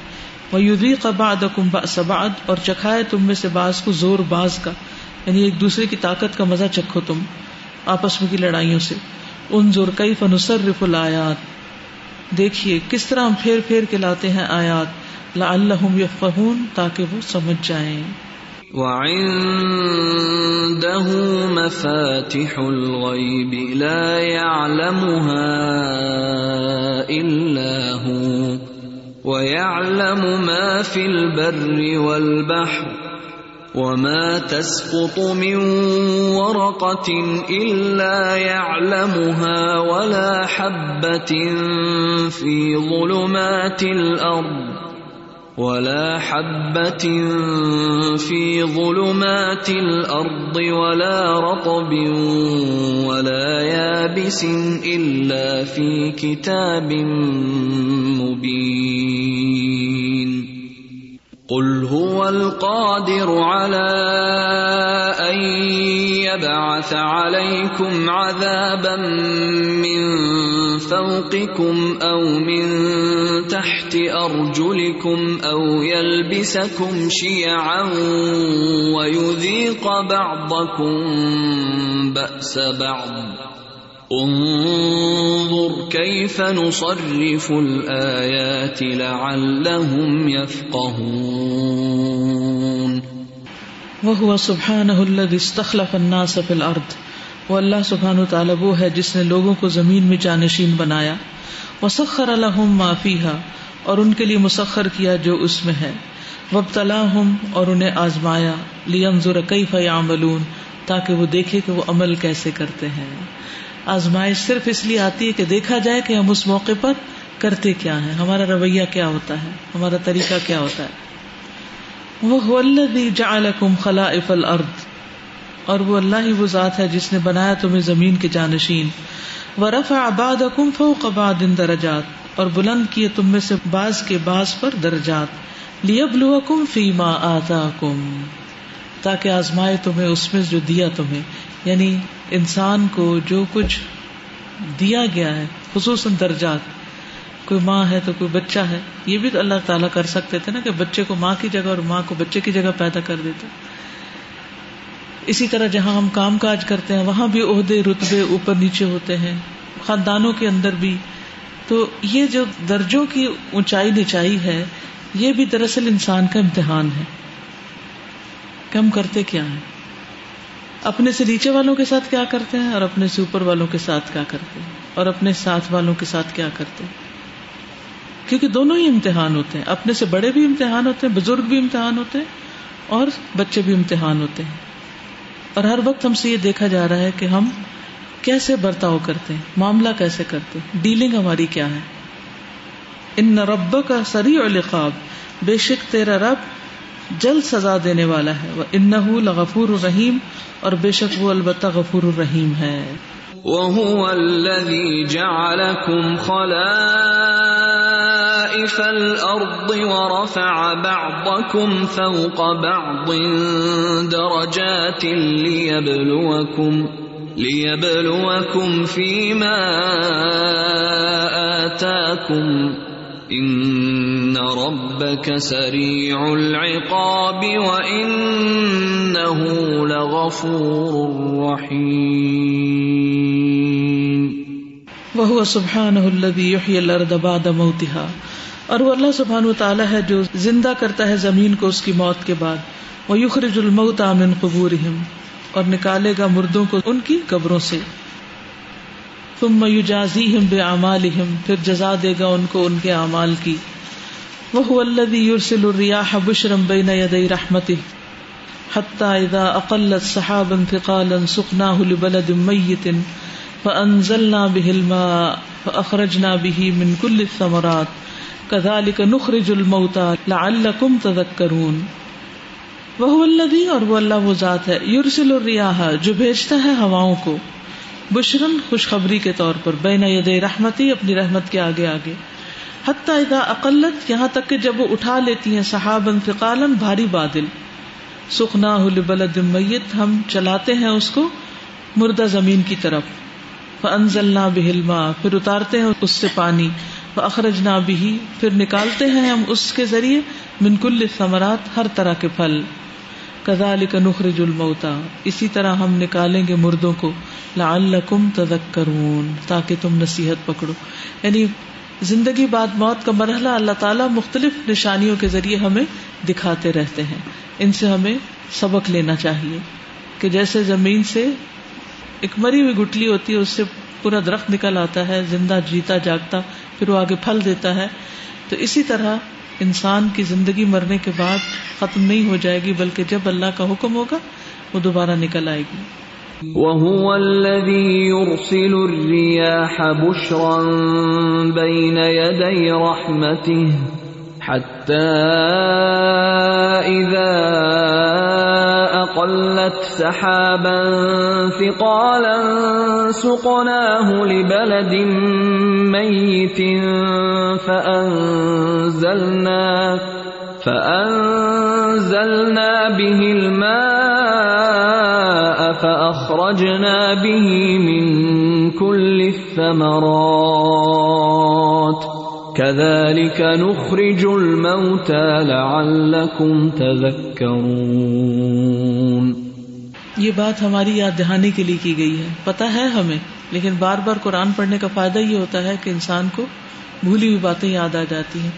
یوزی قباد سباد اور چکھائے تم میں سے باز کو زور باز کا۔ یعنی ایک دوسرے کی طاقت کا مزہ چکھو تم آپس میں کی لڑائیوں سے۔ ان زور کئی فنسر رف الآیات۔ دیکھیے کس طرح ہم پھیر پھیر کے لاتے ہیں آیات۔ لا اللہ یفقہون، تاکہ وہ سمجھ جائیں۔ وعنده مفاتح الغيب، لا يعلمها إلا هو، ويعلم ما في البر والبحر، وما تسقط من ورقه الا يعلمها ولا حبه في ظلمات الارض ولا حبة في ظلمات الأرض ولا رطب ولا يابس إلا في كتاب مبين. قل هو القادر على أن يبعث عليكم عذابا من فوقكم أو من تحت أرجلكم أو يلبسكم شيعا ويذيق بعضكم بأس بعض انظر كيف نصرف الآيات لعلهم يفقهون وهو سبحانه الذي استخلف الناس في الأرض وہ اللہ سبحان و تعالیٰ وہ ہے جس نے لوگوں کو زمین میں جانشین بنایا۔ مسخر الحم معافیہ اور ان کے لیے مسخر کیا جو اس میں ہے۔ وب ہم اور انہیں آزمایا۔ لیم ذرقی فیاملون تاکہ وہ دیکھے کہ وہ عمل کیسے کرتے ہیں۔ آزمائش صرف اس لیے آتی ہے کہ دیکھا جائے کہ ہم اس موقع پر کرتے کیا ہیں۔ ہمارا رویہ کیا ہوتا ہے؟ ہمارا طریقہ کیا ہوتا ہے؟ وہ جعلکم خلائف الارض اور وہ اللہ ہی وہ ذات ہے جس نے بنایا تمہیں زمین کے جانشین۔ ورفع بعضکم فوق بعض درجات۔ اور بلند کیے تم میں سے بعض کے بعض پر درجات۔ لیبلوکم فیما آتاکم تاکہ آزمائے تمہیں اس میں جو دیا تمہیں۔ یعنی انسان کو جو کچھ دیا گیا ہے، خصوصاً درجات۔ کوئی ماں ہے تو کوئی بچہ ہے۔ یہ بھی تو اللہ تعالیٰ کر سکتے تھے نا کہ بچے کو ماں کی جگہ اور ماں کو بچے کی جگہ پیدا کر دیتے۔ اسی طرح جہاں ہم کام کاج کرتے ہیں، وہاں بھی عہدے، رتبے اوپر نیچے ہوتے ہیں، خاندانوں کے اندر بھی۔ تو یہ جو درجوں کی اونچائی نچائی ہے، یہ بھی دراصل انسان کا امتحان ہے۔ کہ ہم کرتے کیا ہیں؟ اپنے سے نیچے والوں کے ساتھ کیا کرتے ہیں، اور اپنے سے اوپر والوں کے ساتھ کیا کرتے ہیں؟ اور اپنے ساتھ والوں کے ساتھ کیا کرتے ہیں؟ کیونکہ دونوں ہی امتحان ہوتے ہیں۔ اپنے سے بڑے بھی امتحان ہوتے ہیں، بزرگ بھی امتحان ہوتے ہیں، اور بچے بھی امتحان ہوتے ہیں۔ اور ہر وقت ہم سے یہ دیکھا جا رہا ہے کہ ہم کیسے برتاؤ کرتے ہیں، معاملہ کیسے کرتے ہیں، ڈیلنگ ہماری کیا ہے۔ ان رب کا سری اور لقاب بے شک تیرا رب جلد سزا دینے والا ہے۔ وہ ان لغفور الرحیم اور بے شک وہ البتہ غفور الرحیم ہے۔ وهو الذي جعلكم خلائف الأرض ورفع بعضكم فوق بعض درجات ليبلوكم ليبلوكم فيما آتاكم ان ربك سريع العقاب وانه لغفور رحيم وهو سبحانه الذي يحيي بعد موتها اور وہ اللہ سبحانہ و تعالی ہے جو زندہ کرتا ہے زمین کو اس کی موت کے بعد۔ وہ یخرج الموت من قبورہم۔ اور نکالے گا مردوں کو ان کی قبروں سے۔ تم یجازیہم بعمالہم۔ پھر جزا دے گا ان کو ان کے اعمال کی۔ وہ الذی یرسل الریاح بشرا بین یدی رحمتہ۔ حتى اذا اقلت سحابا ثقالا سقناه لبلد ميت فانزلنا به الماء فاخرجنا به من كل الثمرات كذلك نخرج الموتى لعلكم تذكرون۔ وہ الذی اور وہ اللہ وہ ذات ہے یرسل الریاح جو بھیجتا ہے ہواؤں کو۔ بشرن خوشخبری کے طور پر، بین ید رحمتی، اپنی رحمت کے آگے آگے۔ حتیٰ اذا اقلت، یہاں تک کہ جب وہ اٹھا لیتی ہیں صحابا ثقالا، بھاری بادل۔ سخنا لبلد میت، ہم چلاتے ہیں اس کو مردہ زمین کی طرف۔ فانزلنا به الماء، پھر اتارتے ہیں اس سے پانی۔ فاخرجنا به، پھر نکالتے ہیں ہم اس کے ذریعے۔ من کل ثمرات ہر طرح کے پھل۔ کزالک نخرج الموتا اسی طرح ہم نکالیں گے مردوں کو۔ لعلکم تذکرون تاکہ تم نصیحت پکڑو۔ یعنی زندگی بعد موت کا مرحلہ اللہ تعالیٰ مختلف نشانیوں کے ذریعے ہمیں دکھاتے رہتے ہیں۔ ان سے ہمیں سبق لینا چاہیے کہ جیسے زمین سے ایک مری ہوئی گٹلی ہوتی ہے، اس سے پورا درخت نکل آتا ہے، زندہ جیتا جاگتا، پھر وہ آگے پھل دیتا ہے۔ تو اسی طرح انسان کی زندگی مرنے کے بعد ختم نہیں ہو جائے گی، بلکہ جب اللہ کا حکم ہوگا، وہ دوبارہ نکل آئے گی۔ وهو الذي يرسل الرياح بشرا بين يدي رحمته حتى إذا أقلت سحابا ثقالا سقناه لبلد ميت فأنزلنا فأنزلنا به الماء فأخرجنا به من كل الثمرات. كذلك نخرج الموتى لعلكم تذكرون. یہ بات ہماری یاد دہانی کے لیے کی گئی ہے۔ پتا ہے ہمیں، لیکن بار بار قرآن پڑھنے کا فائدہ یہ ہوتا ہے کہ انسان کو بھولی ہوئی باتیں یاد آ جاتی ہیں۔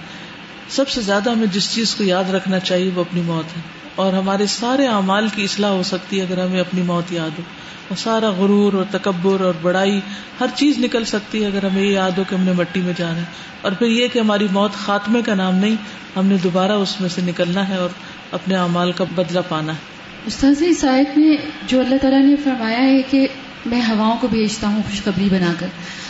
سب سے زیادہ ہمیں جس چیز کو یاد رکھنا چاہیے وہ اپنی موت ہے۔ اور ہمارے سارے اعمال کی اصلاح ہو سکتی ہے اگر ہمیں اپنی موت یاد ہو۔ اور سارا غرور اور تکبر اور بڑائی، ہر چیز نکل سکتی ہے اگر ہمیں یہ یاد ہو کہ ہم نے مٹی میں جانا ہے۔ اور پھر یہ کہ ہماری موت خاتمے کا نام نہیں، ہم نے دوبارہ اس میں سے نکلنا ہے اور اپنے اعمال کا بدلہ پانا ہے۔ استاذ اس آیت میں جو اللہ تعالیٰ نے فرمایا ہے کہ میں ہواؤں کو بھیجتا ہوں خوشخبری بنا کر۔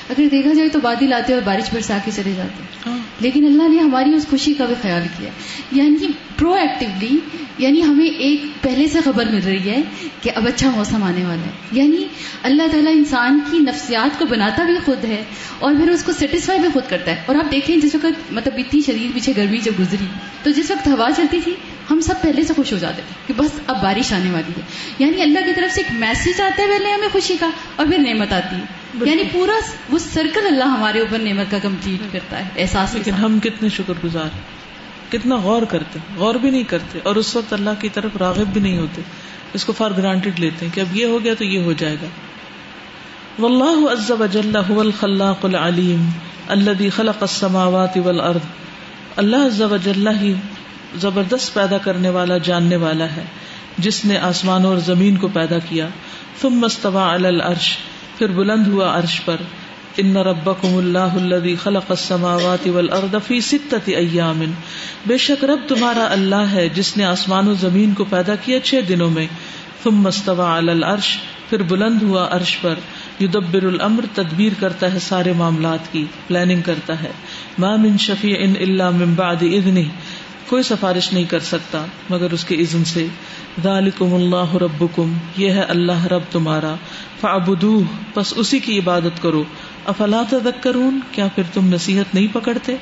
اگر دیکھا جائے تو بادل آتے اور بارش برسا کے چلے جاتے ہاں۔ لیکن اللہ نے ہماری اس خوشی کا بھی خیال کیا۔ یعنی پرو ایکٹیولی یعنی ہمیں ایک پہلے سے خبر مل رہی ہے کہ اب اچھا موسم آنے والا ہے۔ یعنی اللہ تعالیٰ انسان کی نفسیات کو بناتا بھی خود ہے اور پھر اس کو سیٹسفائی بھی خود کرتا ہے۔ اور آپ دیکھیں جس وقت مطلب اتنی شدید پیچھے گرمی جب گزری تو جس وقت ہوا چلتی تھی ہم سب پہلے سے خوش ہو جاتے تھے کہ بس اب بارش آنے والی ہے۔ یعنی اللہ کی طرف سے ایک میسج آتا ہے پہلے ہمیں خوشی کا اور پھر نعمت آتی ہے۔ یعنی پورا وہ سرکل اللہ ہمارے اوپر نعمت کا کمپلیٹ کرتا ہے۔ احساس لیکن ہم کتنے شکر گزار کتنا غور کرتے غور بھی نہیں کرتے اور اس وقت اللہ کی طرف راغب بھی نہیں ہوتے۔ اس کو فار گرانٹیڈ لیتے ہیں کہ اب یہ ہو گیا تو یہ ہو جائے گا۔ واللہ عز وجل هو الخلاق العلیم الذي خلق السماوات والارض۔ اللہ عز وجل ہی زبردست پیدا کرنے والا، جاننے والا ہے، جس نے آسمانوں اور زمین کو پیدا کیا۔ ثم مستوا العرش، پھر بلند ہوا عرش پر۔ ان ربکم اللہ الذی خلق السماوات والارض فی ستت ایام بے شک رب تمہارا اللہ ہے، جس نے آسمان و زمین کو پیدا کیا چھ دنوں میں۔ ثم مستوا علی العرش، پھر بلند ہوا عرش پر۔ یدبر الامر تدبیر کرتا ہے سارے معاملات کی پلاننگ کرتا ہے۔ ما من شفیع الا من بعد اذنہ کوئی سفارش نہیں کر سکتا مگر اس کے عزن سے، ذالکم اللہ ربکم، یہ ہے اللہ رب تمہارا فعبدوہ پس اسی کی عبادت کرو۔ افلا تذکرون، کیا پھر تم نصیحت نہیں پکڑتے؟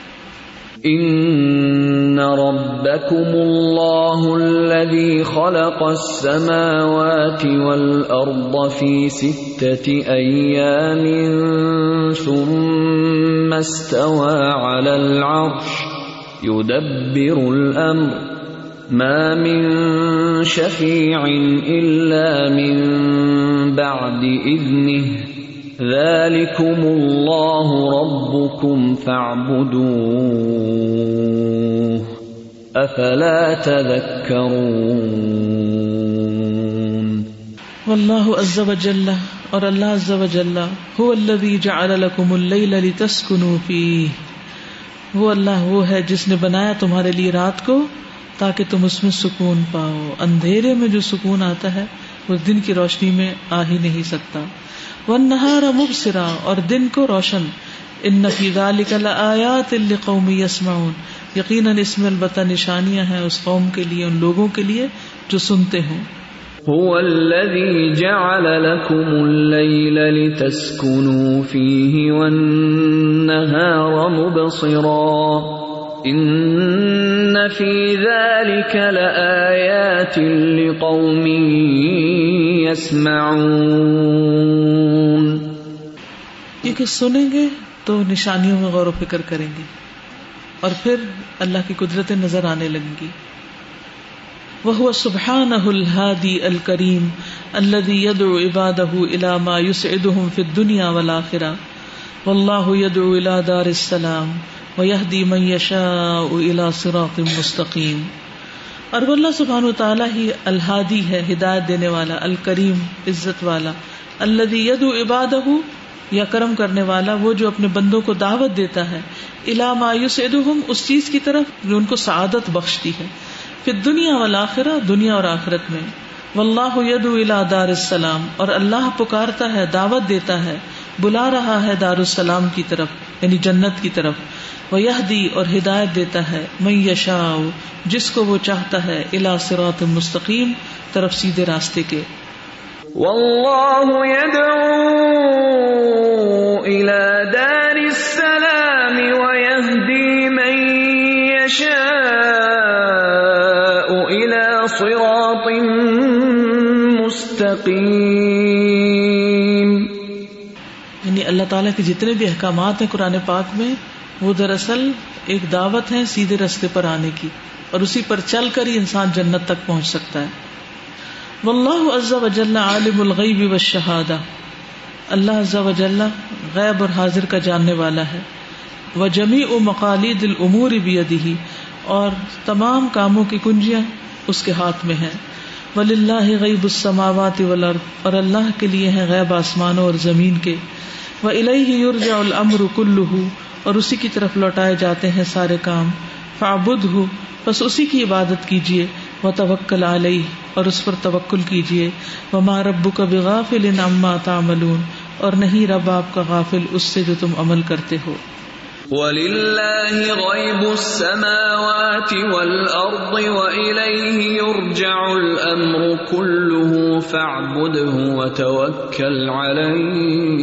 ان ربكم الله الذي خلق السماوات والارض في سته ايام ثم استوى على العرش۔ يدبر الامر ما من شفيع الا من بعد اذنه ذلكم الله ربكم فاعبدوه. افلا تذكرون. والله عز وجل اور اللہ عز وجل هو الذي جعل لكم الليل لتسكنوا فيه. وہ اللہ وہ ہے جس نے بنایا تمہارے لیے رات کو تاکہ تم اس میں سکون پاؤ۔ اندھیرے میں جو سکون آتا ہے، وہ دن کی روشنی میں آ ہی نہیں سکتا۔ وہ نہارا مبصرا، اور دن کو روشن۔ ان نفی آیات قومی یسمعون یقیناً اس میں البتہ نشانیاں ہیں اس قوم کے لیے، ان لوگوں کے لیے جو سنتے ہوں۔ هو الذي جعل لكم الليل لتسكنوا فيه والنهار مبصرا. إن في ذلك لآيات لقوم يسمعون. کیونکہ سنیں گے تو نشانیوں میں غور و فکر کریں گے اور پھر اللہ کی قدرتیں نظر آنے لگیں گی۔ وہ سبحان الحادی الکریم الذي يدعو عباده الى ما يسعدهم في الدنيا والاخره والله يدعو الى دار السلام ويهدي من يشاء الى صراط مستقيم. اور وہ اللہ سبحانہ وتعالی ہی الہادی ہے، ہدایت دینے والا، الکریم، عزت والا. الذي يدعو عباده، یا کرم کرنے والا، وہ جو اپنے بندوں کو دعوت دیتا ہے الا ما يسعدهم، اس چیز کی طرف جو ان کو سعادت بخشتی ہے. پھر دنیا والآخرہ دنیا اور آخرت میں۔ واللہ یدعو الى دار السلام، اور اللہ پکارتا ہے، دعوت دیتا ہے، بلا رہا ہے دار السلام کی طرف یعنی جنت کی طرف۔ وہ دی اور ہدایت دیتا ہے میں یشا جس کو وہ چاہتا ہے الا صراط مستقیم، طرف سیدھے راستے کے۔ واللہ يدعو صراط مستقیم یعنی اللہ تعالیٰ کے جتنے بھی احکامات ہیں قرآن پاک میں، وہ دراصل ایک دعوت ہے سیدھے رستے پر آنے کی، اور اسی پر چل کر ہی انسان جنت تک پہنچ سکتا ہے۔ واللہ عز و جل عالم الغیب والشہادہ اللہ عز و جل غیب اور حاضر کا جاننے والا ہے۔ وہ جمی و مقالید العمور بھی اور تمام کاموں کی کنجیاں اس کے ہاتھ میں ہے ولی اللہ غیب السماوات والارض اور اللہ کے لیے ہیں غیب آسمانوں اور زمین کے۔ وہ الہی یرجع الامر کلہ اور اسی کی طرف لوٹائے جاتے ہیں سارے کام۔ فعبد ہو بس اسی کی عبادت کیجیے وہ توکل علیہ اور اس پر توکل کیجیے وہ ماں ربو کا بغافل عما تعملون، اور نہیں رب آپ کا غافل اس سے جو تم عمل کرتے ہو۔ وَلِلَّهِ غَيْبُ السَّمَاوَاتِ وَالْأَرْضِ وَإِلَيْهِ يُرْجَعُ الْأَمْرُ كُلُّهُ فَاعْبُدْهُ وَتَوَكَّلْ عَلَيْهِ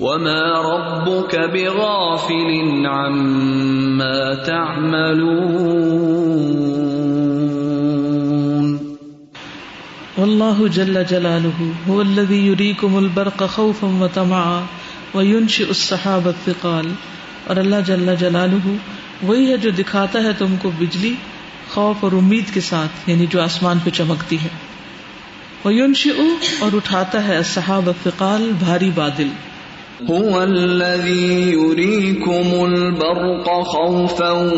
وَمَا رَبُّكَ بِغَافِلٍ عَمَّا تَعْمَلُونَ واللہ جل جلالہ هو الذي يريكم البرق خوفا وطمعا ویونش الصحاب الثقال، اور اللہ جل جلالہ وہی ہے جو دکھاتا ہے تم کو بجلی، خوف اور امید کے ساتھ یعنی جو آسمان پہ چمکتی ہے۔ ویونش اور اٹھاتا ہے الصحاب الثقال، بھاری بادل۔ هو الذي يريكم البرق خوفا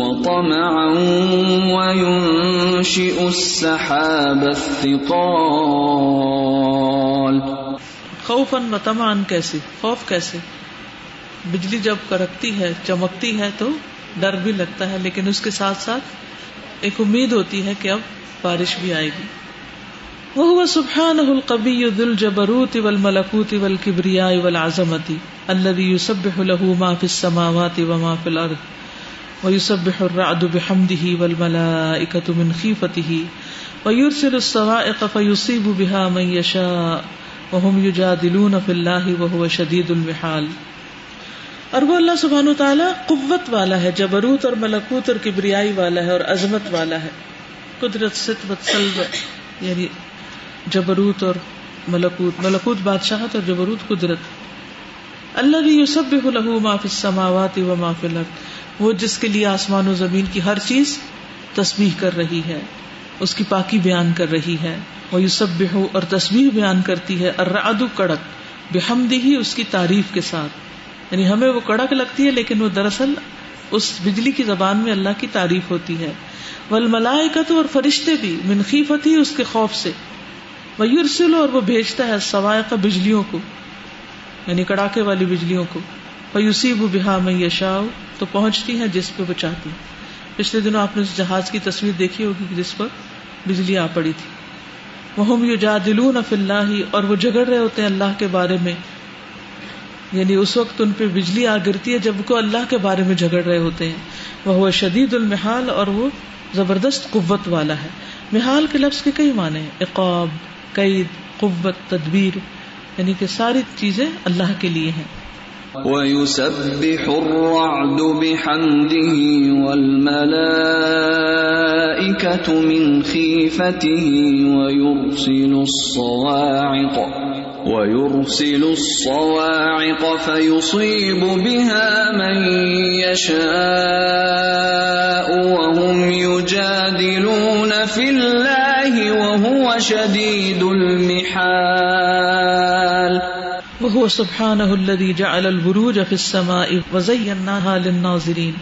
وطمعا وينشئ السحاب الثقال۔ خوفن و تمان کیسے خوف کیسے؟ بجلی جب کرکتی ہے، چمکتی ہے تو ڈر بھی لگتا ہے، لیکن اس کے ساتھ ساتھ ایک امید ہوتی ہے کہ اب بارش بھی آئے گی۔ وہ سبحان القبی دل جبروت اول ملکوت اول کبریا اول اعظمتی اللہ یوسب له ما في السماوات وما في الارض ويسبح الرعد بحمده والملائكة من خيفته ويرسل الصواعق فيصيب بها من يشاء وهم يجادلون في الله وهو شديد المحال۔ اور وہ اللہ سبحان و تعالیٰ قوت والا ہے، جبروت اور ملکوت اور کبریائی والا ہے اور عظمت والا ہے۔ قدرت ستوت سلب یعنی جبروت اور ملکوت۔ ملکوت بادشاہت اور جبروت قدرت۔ اللہ بھی یوسب له ما في السماوات وما في الارض۔ وہ جس کے لیے آسمان و زمین کی ہر چیز تسبیح کر رہی ہے۔ اس کی پاکی بیان کر رہی ہے۔ وہ یوسب اور تصویر بیان کرتی ہے۔ ارادو کڑک بےحمدی ہی اس کی تعریف کے ساتھ۔ یعنی ہمیں وہ کڑک لگتی ہے، لیکن وہ دراصل اس بجلی کی زبان میں اللہ کی تعریف ہوتی ہے۔ ول ملائکت اور فرشتے بھی منخیفت ہی اس کے خوف سے۔ وہ یورسل اور وہ بھیجتا ہے سوائے کا بجلیوں کو یعنی کڑاکے والی بجلیوں کو۔ وہ یوسیب بحا میں یشاؤ تو پہنچتی ہیں جس پہ وہ چاہتی پچھلے دنوں آپ نے اس جہاز کی تصویر دیکھی ہوگی، جس پر بجلی آ پڑی تھی۔ وہ یو جا دلون اللہ اور وہ جگڑ رہے ہوتے ہیں اللہ کے بارے میں۔ یعنی اس وقت ان پہ بجلی آ گرتی ہے جب کو اللہ کے بارے میں جھگڑ رہے ہوتے ہیں۔ وہ شدید المحال، اور وہ زبردست قوت والا ہے۔ محال کے لفظ کے کئی معنی ہیں۔ اقاب قید، قوت، تدبیر یعنی کہ ساری چیزیں اللہ کے لیے ہیں۔ ويسبح الرعد بحمده والملائكة من خيفته ويرسل الصواعق ويرسل الصواعق فيصيب بها من يشاء وهم يجادلون في الله وهو شديد المحال وہ سبحان الذي جعل البروج في السماء وزيناها للناظرين۔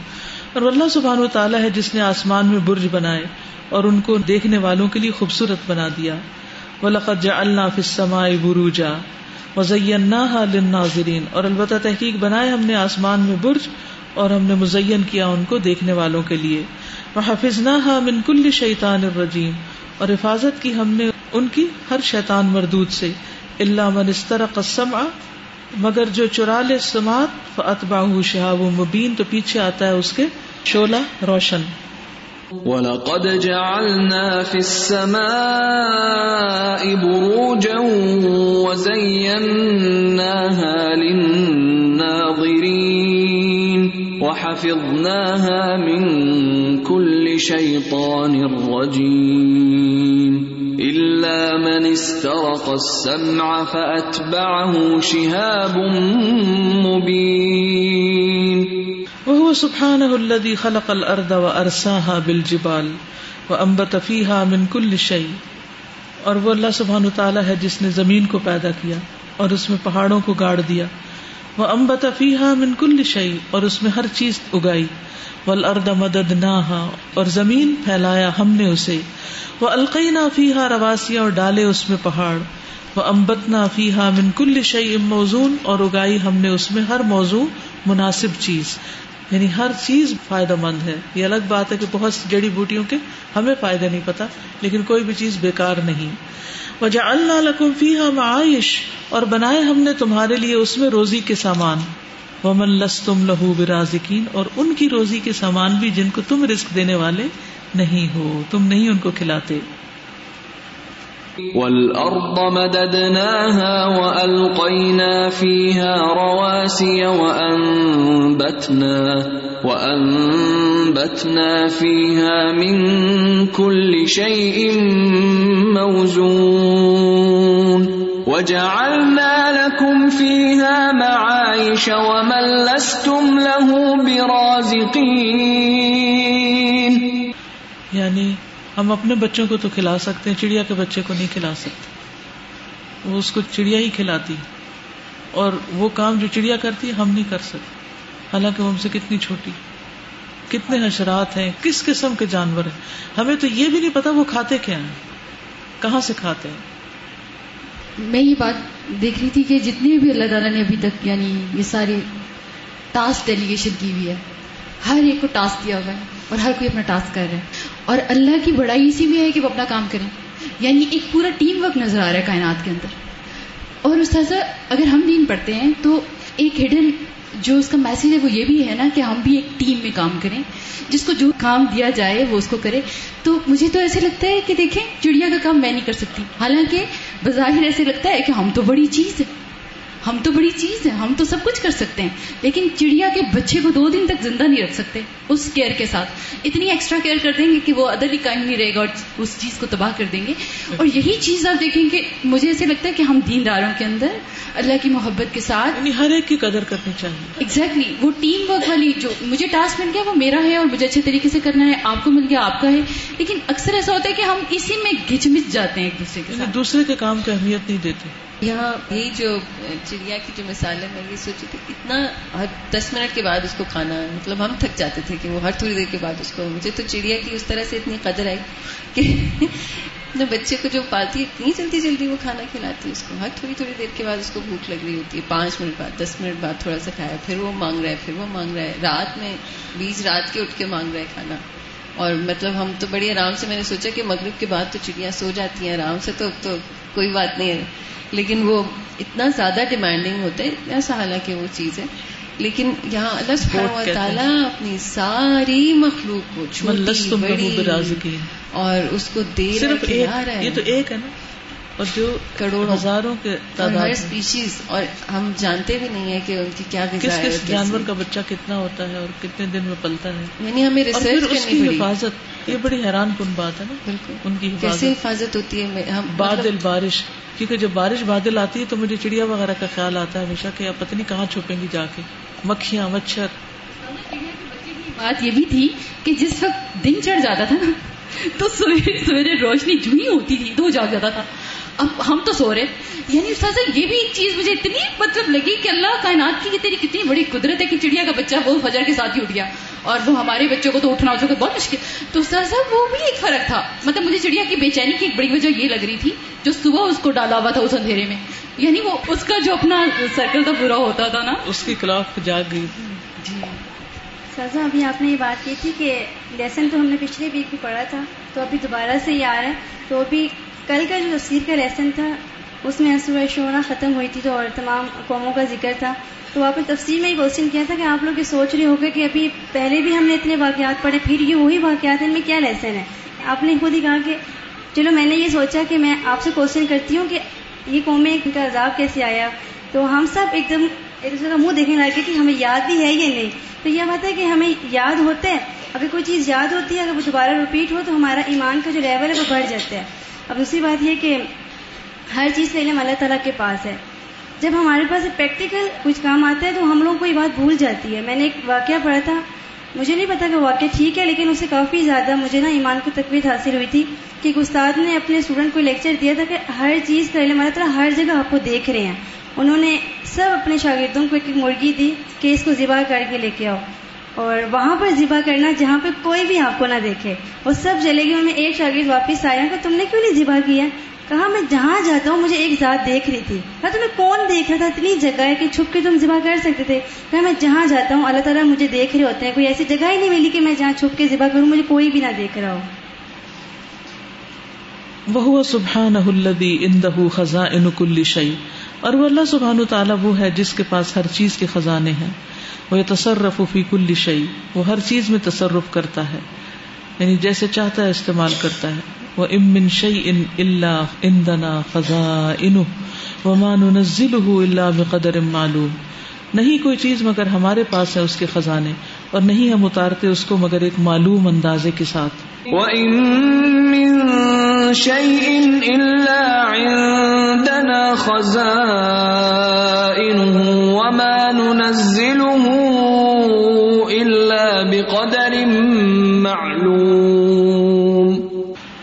اور اللہ سبحان و تعالیٰ ہے جس نے آسمان میں برج بنائے اور ان کو دیکھنے والوں کے لیے خوبصورت بنا دیا۔ وَلَقَدْ جَعَلْنَا فِي السَّمَاءِ بُرُوجًا وَزَيَّنَّاهَا لِلنَّاظِرِينَ۔ اور البتہ تحقیق بنائے ہم نے آسمان میں برج اور ہم نے مزین کیا ان کو دیکھنے والوں کے لیے۔ وَحَفِظْنَاهَا مِن كُلِّ شَيْطَانِ الرَّجِيمِ اور حفاظت کی ہم نے ان کی ہر شیطان مردود سے۔ اللہ من استرق السمع، مگر جو چرا لے سماعت اتباہ شہاب مبین، تو پیچھے آتا ہے اس کے شولہ روشن۔ وَلَقَدْ جَعَلْنَا فِي السَّمَاءِ بُرُوجًا وَزَيَّنَّاهَا لِلنَّاظِرِينَ، وَحَفِظْنَاهَا مِن كُلِّ شَيْطَانٍ رَّجِيمٍ۔ إلا من استرق السمع فأتبعه شهاب مبين. وهو سبحانه الذي خلق الأرض وأرساها بالجبال وأنبت فيها من كل شيء. اور وہ اللہ سبحان تعالیٰ ہے جس نے زمین کو پیدا کیا اور اس میں پہاڑوں کو گاڑ دیا. وہ امبت فیحا من کل شعی اور اس میں ہر چیز اگائی. ولرد مدد اور زمین پھیلایا ہم نے اسے۔ وہ القئی نہ فیحا رواسیاں اور ڈالے اس میں پہاڑ۔ وہ امبت نہ من کل شعی موزون اور اگائی ہم نے اس میں ہر موضوع مناسب چیز۔ یعنی ہر چیز فائدہ مند ہے۔ یہ الگ بات ہے کہ بہت سی جڑی بوٹیوں کے ہمیں فائدہ نہیں پتا، لیکن کوئی بھی چیز بیکار نہیں۔ وجہ اللہ لکم فی ہم آئش اور بنائے ہم نے تمہارے لیے اس میں روزی کے سامان۔ ومن لس تم لہو برازکین اور ان کی روزی کے سامان بھی جن کو تم رسک دینے والے نہیں ہو تم نہیں ان کو کھلاتے۔ والأرض مددناها وألقينا فيها رواسي وأنبتنا, وأنبتنا فيها من كل شيء موزون۔ وجعلنا لكم فيها معايش ومن لستم له برازقين. يعني ہم اپنے بچوں کو تو کھلا سکتے ہیں، چڑیا کے بچے کو نہیں کھلا سکتے۔ وہ اس کو چڑیا ہی کھلاتی۔ اور وہ کام جو چڑیا کرتی ہم نہیں کر سکتے۔ حالانکہ وہ ہم سے کتنی چھوٹی۔ کتنے حشرات ہیں، کس قسم کے جانور ہیں۔ ہمیں تو یہ بھی نہیں پتا وہ کھاتے کیا ہیں، کہاں سے کھاتے ہیں۔ میں یہ بات دیکھ رہی تھی کہ جتنے بھی اللہ تعالیٰ نے ابھی تک یعنی یہ ساری ٹاسک ڈیلیگیشن کی ہوئی ہے، ہر ایک کو ٹاسک دیا ہوا ہے اور ہر کوئی اپنا ٹاسک کر رہا ہے۔ اور اللہ کی بڑائی اسی میں ہے کہ وہ اپنا کام کریں۔ یعنی ایک پورا ٹیم ورک نظر آ رہا ہے کائنات کے اندر۔ اور استاذہ، اگر ہم دین پڑھتے ہیں تو ایک ہڈن جو اس کا میسج ہے وہ یہ بھی ہے نا کہ ہم بھی ایک ٹیم میں کام کریں۔ جس کو جو کام دیا جائے وہ اس کو کرے۔ تو مجھے تو ایسے لگتا ہے کہ دیکھیں، چڑیا کا کام میں نہیں کر سکتی۔ حالانکہ بظاہر ایسے لگتا ہے کہ ہم تو بڑی چیز ہے ہم تو بڑی چیز ہے ہم تو سب کچھ کر سکتے ہیں۔ لیکن چڑیا کے بچے کو دو دن تک زندہ نہیں رکھ سکتے اس کیئر کے ساتھ۔ اتنی ایکسٹرا کیئر کر دیں گے کہ وہ ادر ہی قائم نہیں رہے گا اور اس چیز کو تباہ کر دیں گے۔ اور یہی چیز آپ دیکھیں کہ مجھے ایسے لگتا ہے کہ ہم دینداروں کے اندر اللہ کی محبت کے ساتھ یعنی ہر ایک کی قدر کرنی چاہیے۔ ایگزیکٹلی exactly, وہ ٹیم ورک والی جو مجھے ٹاسک مل گیا وہ میرا ہے اور مجھے اچھے طریقے سے کرنا ہے آپ کو مل گیا آپ کا ہے۔ لیکن اکثر ایسا ہوتا ہے کہ ہم اسی میں گھچ مچ جاتے ہیں ایک دوسرے کے یعنی ساتھ۔ دوسرے کے کام کی اہمیت نہیں دیتے۔ یہاں یہ جو چڑیا کی جو مثال ہے میں یہ سوچی تھی، اتنا ہر دس منٹ کے بعد اس کو کھانا مطلب ہم تھک جاتے تھے کہ وہ ہر تھوڑی دیر کے بعد اس کو، مجھے تو چڑیا کی اس طرح سے اتنی قدر آئی کہ بچے کو جو پالتی ہے اتنی جلدی جلدی وہ کھانا کھلاتی ہے اس کو۔ ہر تھوڑی تھوڑی دیر کے بعد اس کو بھوک لگ رہی ہوتی ہے، پانچ منٹ بعد، دس منٹ بعد تھوڑا سا کھایا، پھر وہ مانگ رہا ہے، پھر وہ مانگ رہا ہے۔ رات میں بیچ رات کے اٹھ کے مانگ رہا ہے کھانا۔ اور مطلب ہم تو بڑی آرام سے، میں نے سوچا کہ مغرب کے بعد تو چڑیاں سو جاتی ہیں، آرام سے تو تو کوئی بات نہیں ہے۔ لیکن وہ اتنا زیادہ ڈیمانڈنگ ہوتا ہے ایسا حالانکہ وہ چیز ہے؟ لیکن یہاں اللہ سبحانہ و تعالیٰ اپنی ساری مخلوق کو چھوٹی بڑی اور اس کو دے صرف یہ تو ایک ہے نا۔ اور جو کروڑ ہزاروں کے ہر اسپیشیز اور ہم جانتے بھی نہیں ہیں کہ ان کی کیا کس کس جانور کا بچہ کتنا ہوتا ہے اور کتنے دن میں پلتا ہے۔ یعنی ہمیں ریسرچ اس کی حفاظت یہ بڑی حیران کن بات ہے نا۔ بالکل۔ ان کی کیسے حفاظت ہوتی ہے؟ ہم بادل بارش۔ کیونکہ جب بارش بادل آتی ہے تو مجھے چڑیا وغیرہ کا خیال آتا ہے ہمیشہ کہ پتہ نہیں کہاں چھپیں گی جا کے۔ مکھیاں مچھر۔ بات یہ بھی تھی کہ جس وقت دن چڑھ جاتا تھا نا تو سویرے سویرے روشنی جو ہی ہوتی تھی تو جاگ جاتا تھا۔ اب ہم تو سو رہے۔ یعنی استاذ یہ بھی ایک چیز مجھے اتنی مطلب لگی کہ اللہ کائنات کی تیری کتنی بڑی قدرت ہے کہ چڑیا کا بچہ وہ فجر کے ساتھ ہی اٹھ گیا۔ اور وہ ہمارے بچوں کو تو اٹھنا ہو بہت مشکل۔ تو استاذ صاحب وہ بھی ایک فرق تھا۔ مطلب مجھے چڑیا کی بے چینی کی ایک بڑی وجہ یہ لگ رہی تھی جو صبح اس کو ڈالا ہوا تھا اس اندھیرے میں۔ یعنی وہ اس کا جو اپنا سرکل تھا پورا ہوتا تھا نا۔ اس کی کلاف جاگ گئی۔ جی۔ سازا ابھی آپ نے یہ بات کی تھی کہ لیسن تو ہم نے پچھلے ویک بھی پڑھا تھا تو ابھی دوبارہ سے یہ آ رہا ہے۔ تو ابھی کل کا جو تفسیر کا لیسن تھا، اس میں سورہ شورا ختم ہوئی تھی تو اور تمام قوموں کا ذکر تھا۔ تو آپ نے تفصیل میں یہ کوشچن کیا تھا کہ آپ لوگ یہ سوچ رہے ہو گے کہ ابھی پہلے بھی ہم نے اتنے واقعات پڑھے، پھر یہ وہی واقعات ہیں، ان میں کیا لیسن ہے؟ آپ نے خود ہی کہا کہ چلو میں نے یہ سوچا کہ میں آپ سے کوشچن کرتی ہوں کہ یہ قومیں ان کا عذاب کیسے آیا۔ تو ہم سب ایک دم ایک دوسرے کا منہ دیکھنے لگے کہ ہمیں یاد بھی ہے یا نہیں؟ تو یہ بات ہے کہ ہمیں یاد ہوتا ہے اگر کوئی چیز یاد ہوتی ہے، اگر وہ دوبارہ رپیٹ ہو تو ہمارا ایمان کا جو لیول ہے وہ بڑھ جاتا ہے۔ اب دوسری بات یہ کہ ہر چیز کا علم اللہ تعالیٰ کے پاس ہے۔ جب ہمارے پاس پریکٹیکل کچھ کام آتا ہے تو ہم لوگوں کو یہ بات بھول جاتی ہے۔ میں نے ایک واقعہ پڑھا تھا۔ مجھے نہیں پتا کہ واقعہ ٹھیک ہے لیکن اسے کافی زیادہ مجھے نا ایمان کو تقویت حاصل ہوئی تھی کہ ایک استاد نے اپنے اسٹوڈنٹ کو لیکچر دیا تھا کہ ہر چیز کا علم اللہ تعالیٰ ہر جگہ آپ کو دیکھ رہے ہیں۔ انہوں نے سب اپنے شاگردوں کو ایک ایک مرغی دی کہ اس کو ذبح کر کے لے کے آؤ۔ اور وہاں پر ذبح کرنا جہاں پہ کوئی بھی آپ کو نہ دیکھے۔ وہ سب چلے گئے انہیں ایک شاگرد واپس آیا کہ تم نے کیوں نہیں ذبح کیا؟ کہا، میں جہاں جاتا ہوں، مجھے ایک ذات دیکھ رہی تھی۔ کہا، تمہیں کون دیکھ رہا تھا؟ اتنی جگہ ہے کہ چھپ کے تم ذبح کر سکتے تھے۔ کہا، میں جہاں جاتا ہوں، اللہ تعالیٰ مجھے دیکھ رہے ہوتے ہیں۔ کوئی ایسی جگہ ہی نہیں ملی کہ میں جہاں چھپ کے ذبح کروں، مجھے کوئی بھی نہ دیکھ رہا ہو۔ وہ سبحان الدی خزاں کل شعی اور وہ اللہ سبحان تعالیٰ وہ ہے جس کے پاس ہر چیز کے خزانے ہیں۔ وہ تصرف فی کل شعی وہ ہر چیز میں تصرف کرتا ہے یعنی جیسے چاہتا ہے استعمال کرتا ہے۔ وہ امن شعی ان اللہ ان دنا خزاں ان مان نزل اللہ بقدر معلوم۔ نہیں کوئی چیز مگر ہمارے پاس ہے اس کے خزانے، اور نہیں ہم اتارتے اس کو مگر ایک معلوم اندازے کے ساتھ۔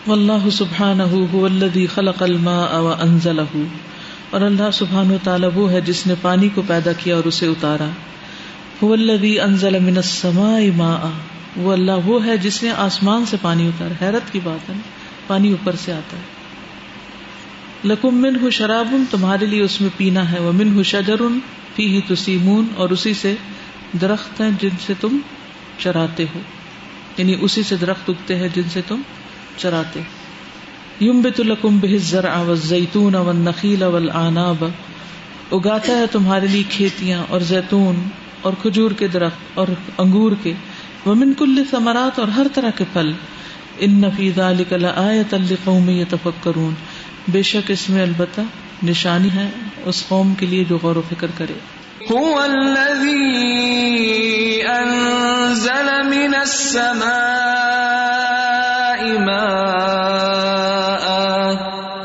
واللہ سبحانہ هو الذي خلق الماء وانزله اور اللہ سبحان و تعالیٰ وہ ہے جس نے پانی کو پیدا کیا اور اسے اتارا. وہ اللہ انزل من السماء ماء. وہ اللہ وہ ہے جس نے آسمان سے پانی اتارا. حیرت کی بات ہے نا؟ پانی اوپر سے آتا ہے۔ لکم من ہو شراب تمہارے لیے اس میں پینا ہے۔ وہ من ہو شجر فی ہی تسیمون، اور اسی سے درخت ہیں جن سے تم چراتے ہو۔ یعنی اسی سے درخت اگتے ہیں جن سے تم چراتے یم بت القم بحزر زیتون اون نقیل اول آناب اگاتا ہے تمہارے لیے کھیتیاں اور زیتون اور کھجور کے درخت اور انگور کے۔ ومن کل ثمرات اور ہر طرح کے پھل۔ ان نفیز آیت القوم یتفکرون۔ بے شک اس میں البتہ نشانی ہے اس قوم کے لیے جو غور و فکر کرے۔ هو الذي انزل من السماء ماء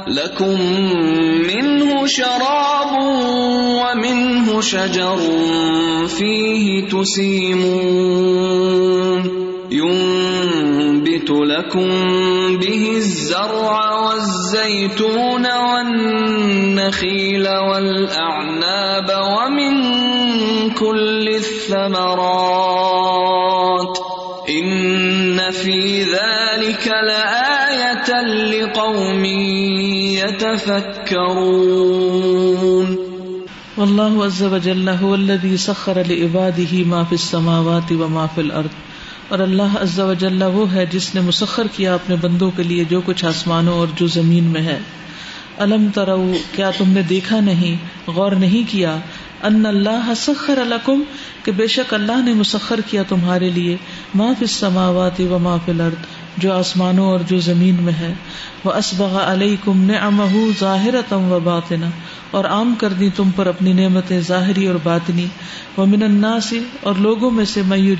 لكم منه شراب ومنه شجر فيه تسيمون ينبت لكم به الزرع والزيتون والنخيل والأعناب ومن كل الثمرات إن في ذلك لآية لقوم يتفكرون والله عز وجل هو الذي سخر لعباده ما في السماوات وما في الأرض. اور اللہ عز و جل وہ ہے جس نے مسخر کیا اپنے بندوں کے لیے جو کچھ آسمانوں اور جو زمین میں ہے۔ الم ترو، کیا تم نے دیکھا نہیں، غور نہیں کیا؟ ان اللہ سخر الکم کہ بے شک اللہ نے مسخر کیا تمہارے لیے۔ ما فی السماوات و ما فی الارض، جو آسمانوں اور جو زمین میں ہے۔ وہ اسبغ علیکم نعمہ ظاہرتم و باطنہ اور عام کر دی تم پر اپنی نعمتیں ظاہری اور باطنی۔ وہ من الناس، اور لوگوں میں سے میو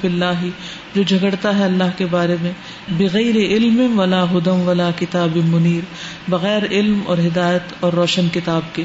فی اللہ، جو جھگڑتا ہے اللہ کے بارے میں، بغیر علم ولا ہدم ولا کتاب منیر، بغیر علم اور ہدایت اور روشن کتاب کے۔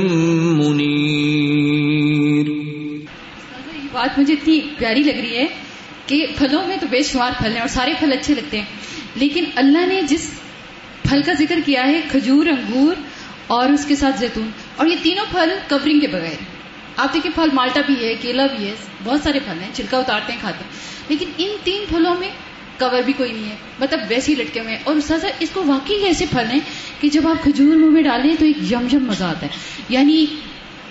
بات مجھے اتنی پیاری لگ رہی ہے کہ پھلوں میں تو بے شمار پھل ہیں اور سارے پھل اچھے لگتے ہیں۔ لیکن اللہ نے جس پھل کا ذکر کیا ہے، کھجور، انگور اور اس کے ساتھ زیتون، اور یہ تینوں پھل کورنگ کے بغیر۔ آپ دیکھیں پھل مالٹا بھی ہے، کیلا بھی ہے، بہت سارے پھل ہیں، چھلکا اتارتے ہیں، کھاتے ہیں۔ لیکن ان تین پھلوں میں کور بھی کوئی نہیں ہے مطلب ویسے ہی لٹکے ہوئے ہیں۔ اور ساتھ اس کو واقعی ایسے پھل ہیں کہ جب آپ کھجور منہ میں ڈالیں تو ایک یم یم مزہ آتا ہے۔ یعنی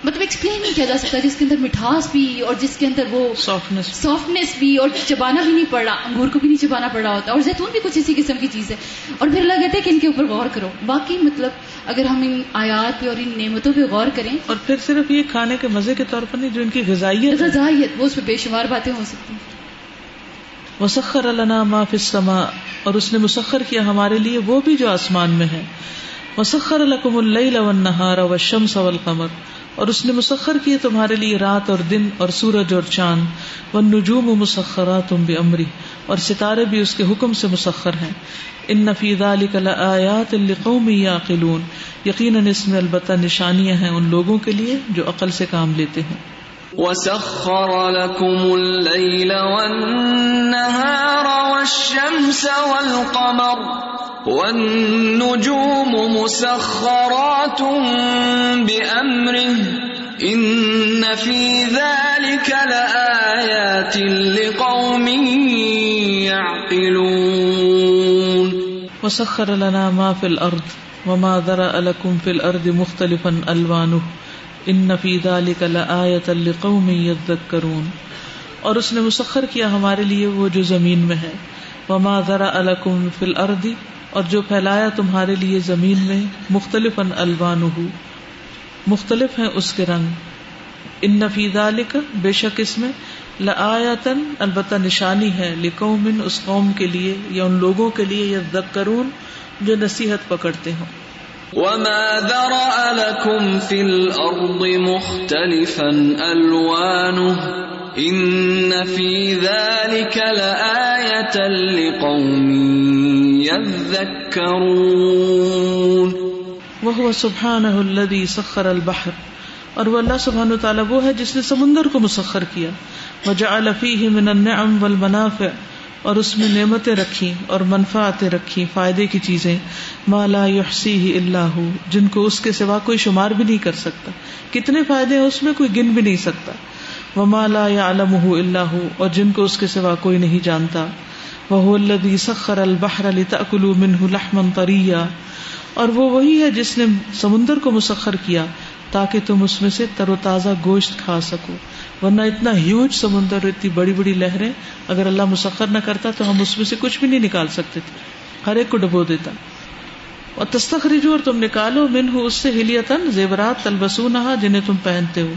مطلب ایکسپلین نہیں کیا جا سکتا جس کے اندر مٹھاس بھی اور جس کے اندر وہ سافٹنیس بھی اور چبانا بھی نہیں پڑ رہا انگور کو بھی نہیں چبانا پڑ رہا ہوتا اور زیتون بھی کچھ اسی قسم کی چیز ہے۔ اور پھر اللہ کہتے ہیں کہ ان کے اوپر غور کرو۔ باقی مطلب اگر ہم ان آیات پہ اور ان نعمتوں پہ غور کریں۔ اور پھر صرف یہ کھانے کے مزے کے طور پر نہیں جو ان کی غذائیت غذائیت وہ اس پہ بے شمار باتیں ہو سکتی ہیں۔ مسخر اللہ ما فی السماء۔ اور اس نے مسخر کیا ہمارے لیے وہ بھی جو آسمان میں ہے۔ مسخر لکم اللیل والنہار والشمس والقمر۔ اور اس نے مسخر کیے تمہارے لیے رات اور دن اور سورج اور چاند۔ و نجوم و مسخرات تم بھی امری اور ستارے بھی اس کے حکم سے مسخر ہیں۔ ان نفید علی آیات القومی یا قلون یقیناً اس میں البتہ نشانیاں ہیں ان لوگوں کے لیے جو عقل سے کام لیتے ہیں۔ وسخر لكم الليل والنهار والشمس والقمر۔ والنجوم مسخرات بأمره. إن في ذلك لآيات لقوم يعقلون. وسخر لنا ما في الأرض وما ذرأ لكم في الأرض مختلفا ألوانه. ان نفید علی کلا آیت القوم یذکرون اور اس نے مسخر کیا ہمارے لیے، وہ جو زمین میں ہے. وما ذرا الکم فل اردی اور جو پھیلایا تمہارے لیے زمین میں مختلف الوان مختلف ہیں اس کے رنگ۔ ان نفید علی بے شک اس میں لآیتن البتہ نشانی ہے، لقوم، اس قوم کے لیے یا ان لوگوں کے لیے یا یذکرون، جو نصیحت پکڑتے ہوں۔ وما ذرأ لكم في الأرض مختلفا ألوانه إن في ذلك لآية لقوم يذكرون وهو سبحانه الذي سخر البحر اور وہ اللہ سبحانہ تعالیٰ وہ ہے جس نے سمندر کو مسخر کیا۔ وجعل فيه من النعم والمنافع اور اس میں نعمتیں رکھی اور منفاطیں رکھی، فائدے کی چیزیں۔ مالا یحسی ہی اللہ جن کو اس کے سوا کوئی شمار بھی نہیں کر سکتا۔ کتنے فائدے ہیں اس میں کوئی گن بھی نہیں سکتا۔ وہ مالا یا علم اللہ اور جن کو اس کے سوا کوئی نہیں جانتا۔ وہ الدی سخر البحر علی تکلو منہ لحمن تریا اور وہ وہی ہے جس نے سمندر کو مسخر کیا تاکہ تم اس میں سے تر و تازہ گوشت کھا سکو۔ ورنہ اتنا ہیوج سمندر، اتنی بڑی بڑی لہریں، اگر اللہ مسخر نہ کرتا تو ہم اس میں سے کچھ بھی نہیں نکال سکتے تھے۔ ہر ایک کو ڈبو دیتا۔ اور تستخرجو اور تم نکالو من ہو اس سے ہلیتن زیورات تلبسو نہا جنہیں تم پہنتے ہو۔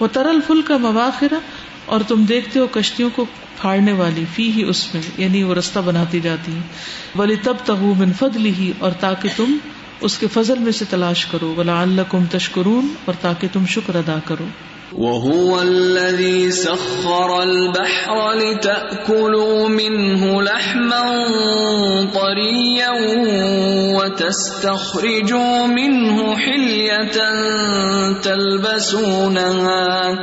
وہ ترل فل کا مواخرہ اور تم دیکھتے ہو کشتیوں کو پھاڑنے والی فی ہی اس میں یعنی وہ رستہ بناتی جاتی ہے ولی تب تہ من فضلی ہی اور تاکہ تم اس کے فضل میں سے تلاش کرو۔ ولا اللہ کم تشکرون اور تاکہ تم شکر ادا کرو۔ وهو الذي سخر البحر لتأكلوا منه لحما طريا وتستخرجوا منه حلية تلبسونها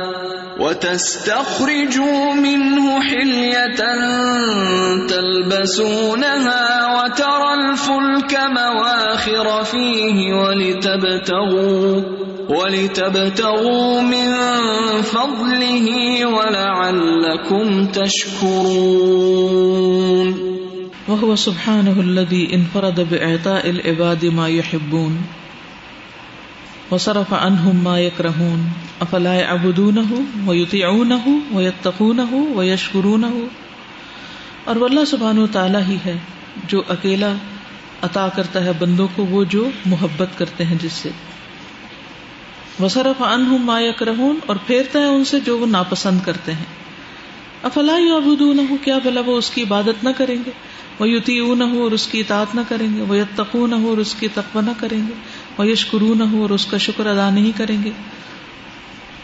وتستخرجوا منه حلية تلبسونها وترى الفلك مواخر فيه ولتبتغوا وَلِتَبْتَغُوا مِن فَضْلِهِ وَلَعَلَّكُمْ تَشْكُرُونَ. وهو سبحانه الذي انفرد بإعطاء العباد ما يحبون وصرف عنهم ما يكرهون. أفلا يعبدونه ويطيعونه ويتقونه ويشكرونه اور واللہ سبحانہ تعالی ہی ہے جو اکیلا عطا کرتا ہے بندوں کو، وہ جو محبت کرتے ہیں جس سے۔ وصرف ان ما یکرہون اور پھیرتا ہے ان سے جو وہ ناپسند کرتے ہیں۔ افلا یعبدونہ کیا بلا وہ اس کی عبادت نہ کریں گے؟ وہ یتیون ہو اور اس کی اطاعت نہ کریں گے۔ وہ یتقون ہو اور اس کی تقوی نہ کریں گے۔ وہ یشکرون ہو اور اس کا شکر ادا نہیں کریں گے۔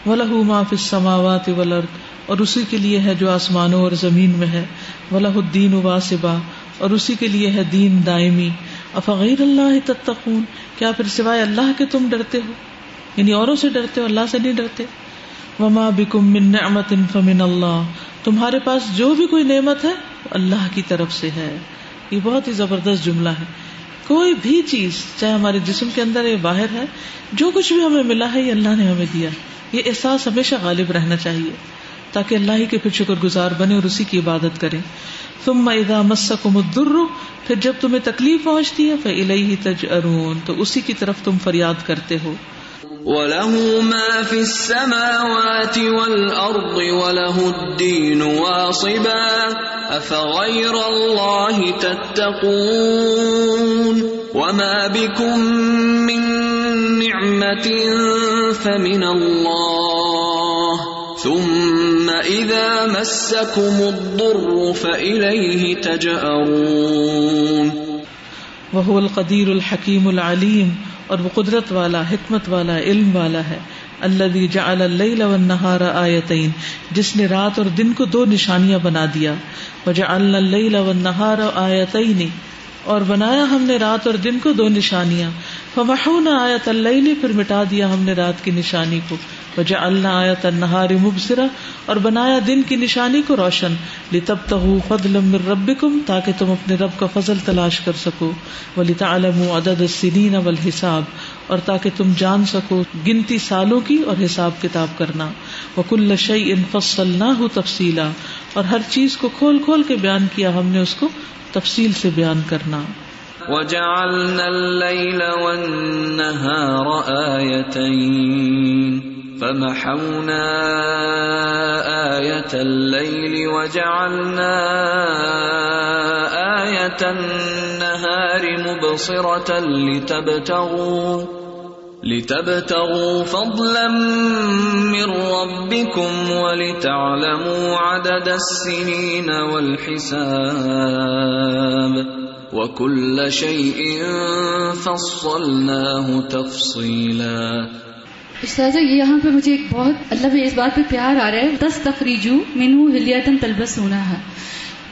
وَلَهُ مَا فِي السَّمَاوَاتِ وَالْأَرْضِ، اور اسی کے لیے ہے جو آسمانوں اور زمین میں ہے۔ وَلَهُ الدِّينُ وَاسِبًا، اور اسی کے لیے ہے دین دائمی۔ افغیر اللہ تتقون؟ کیا پھر سوائے اللہ کے تم ڈرتے ہو؟ یعنی اوروں سے ڈرتے ہو، اللہ سے نہیں ڈرتے؟ وما بکم من نعمت فمن اللہ تمہارے پاس جو بھی کوئی نعمت ہے اللہ کی طرف سے ہے۔ یہ بہت ہی زبردست جملہ ہے۔ کوئی بھی چیز، چاہے ہمارے جسم کے اندر یا باہر ہے، جو کچھ بھی ہمیں ملا ہے، یہ اللہ نے ہمیں دیا یہ احساس ہمیشہ غالب رہنا چاہیے تاکہ اللہ ہی کے پھر شکر گزار بنے اور اسی کی عبادت کرے۔ تم ادا مسکم الدر، پھر جب تمہیں تکلیف پہنچتی ہے پھر الہی تج تو اسی کی طرف تم فریاد کرتے ہو۔ وله ما في السماوات والأرض وله الدين واصبا أفغير الله تتقون وما بكم من نعمة فمن الله. ثم إذا مسكم الضر فإليه تجأرون. وهو القدير الحكيم العليم اور وہ قدرت والا، حکمت والا، علم والا ہے. اللہ جعل اللیل والنہار آیتین جس نے رات اور دن کو دو نشانیاں بنا دیا. وجعلنا اللیل والنہار آیتین اور بنایا ہم نے رات اور دن کو دو نشانیاں. فمحونا آیت اللیل پھر مٹا دیا ہم نے رات کی نشانی کو۔ وجعلنا آیت النہار مبصرہ اور بنایا دن کی نشانی کو روشن۔ لتبتغوا فضلا من ربکم تاکہ تم اپنے رب کا فضل تلاش کر سکو۔ ولتعلموا عدد السنین والحساب، اور تاکہ تم جان سکو گنتی سالوں کی اور حساب کتاب کرنا۔ وکل شیء فصلناه تفصیلا اور ہر چیز کو کھول کھول کے بیان کیا ہم نے اس کو تفصیل سے بیان کرنا۔ وجعلنا الليل والنهار آيتين. فمحونا آية الليل وجعلنا آية النهار مبصرة لتبتغوا لتبتغوا فضلا من ربكم ولتعلموا عدد السنين والحساب. وكل شيء فصلناه تفصيلا. استاذہ یہاں پہ مجھے ایک بہت، اللہ میں اس بات پہ پیار آ رہا ہے، دس تفریجو مینو ہلیاتن تلبس ہونا ہے۔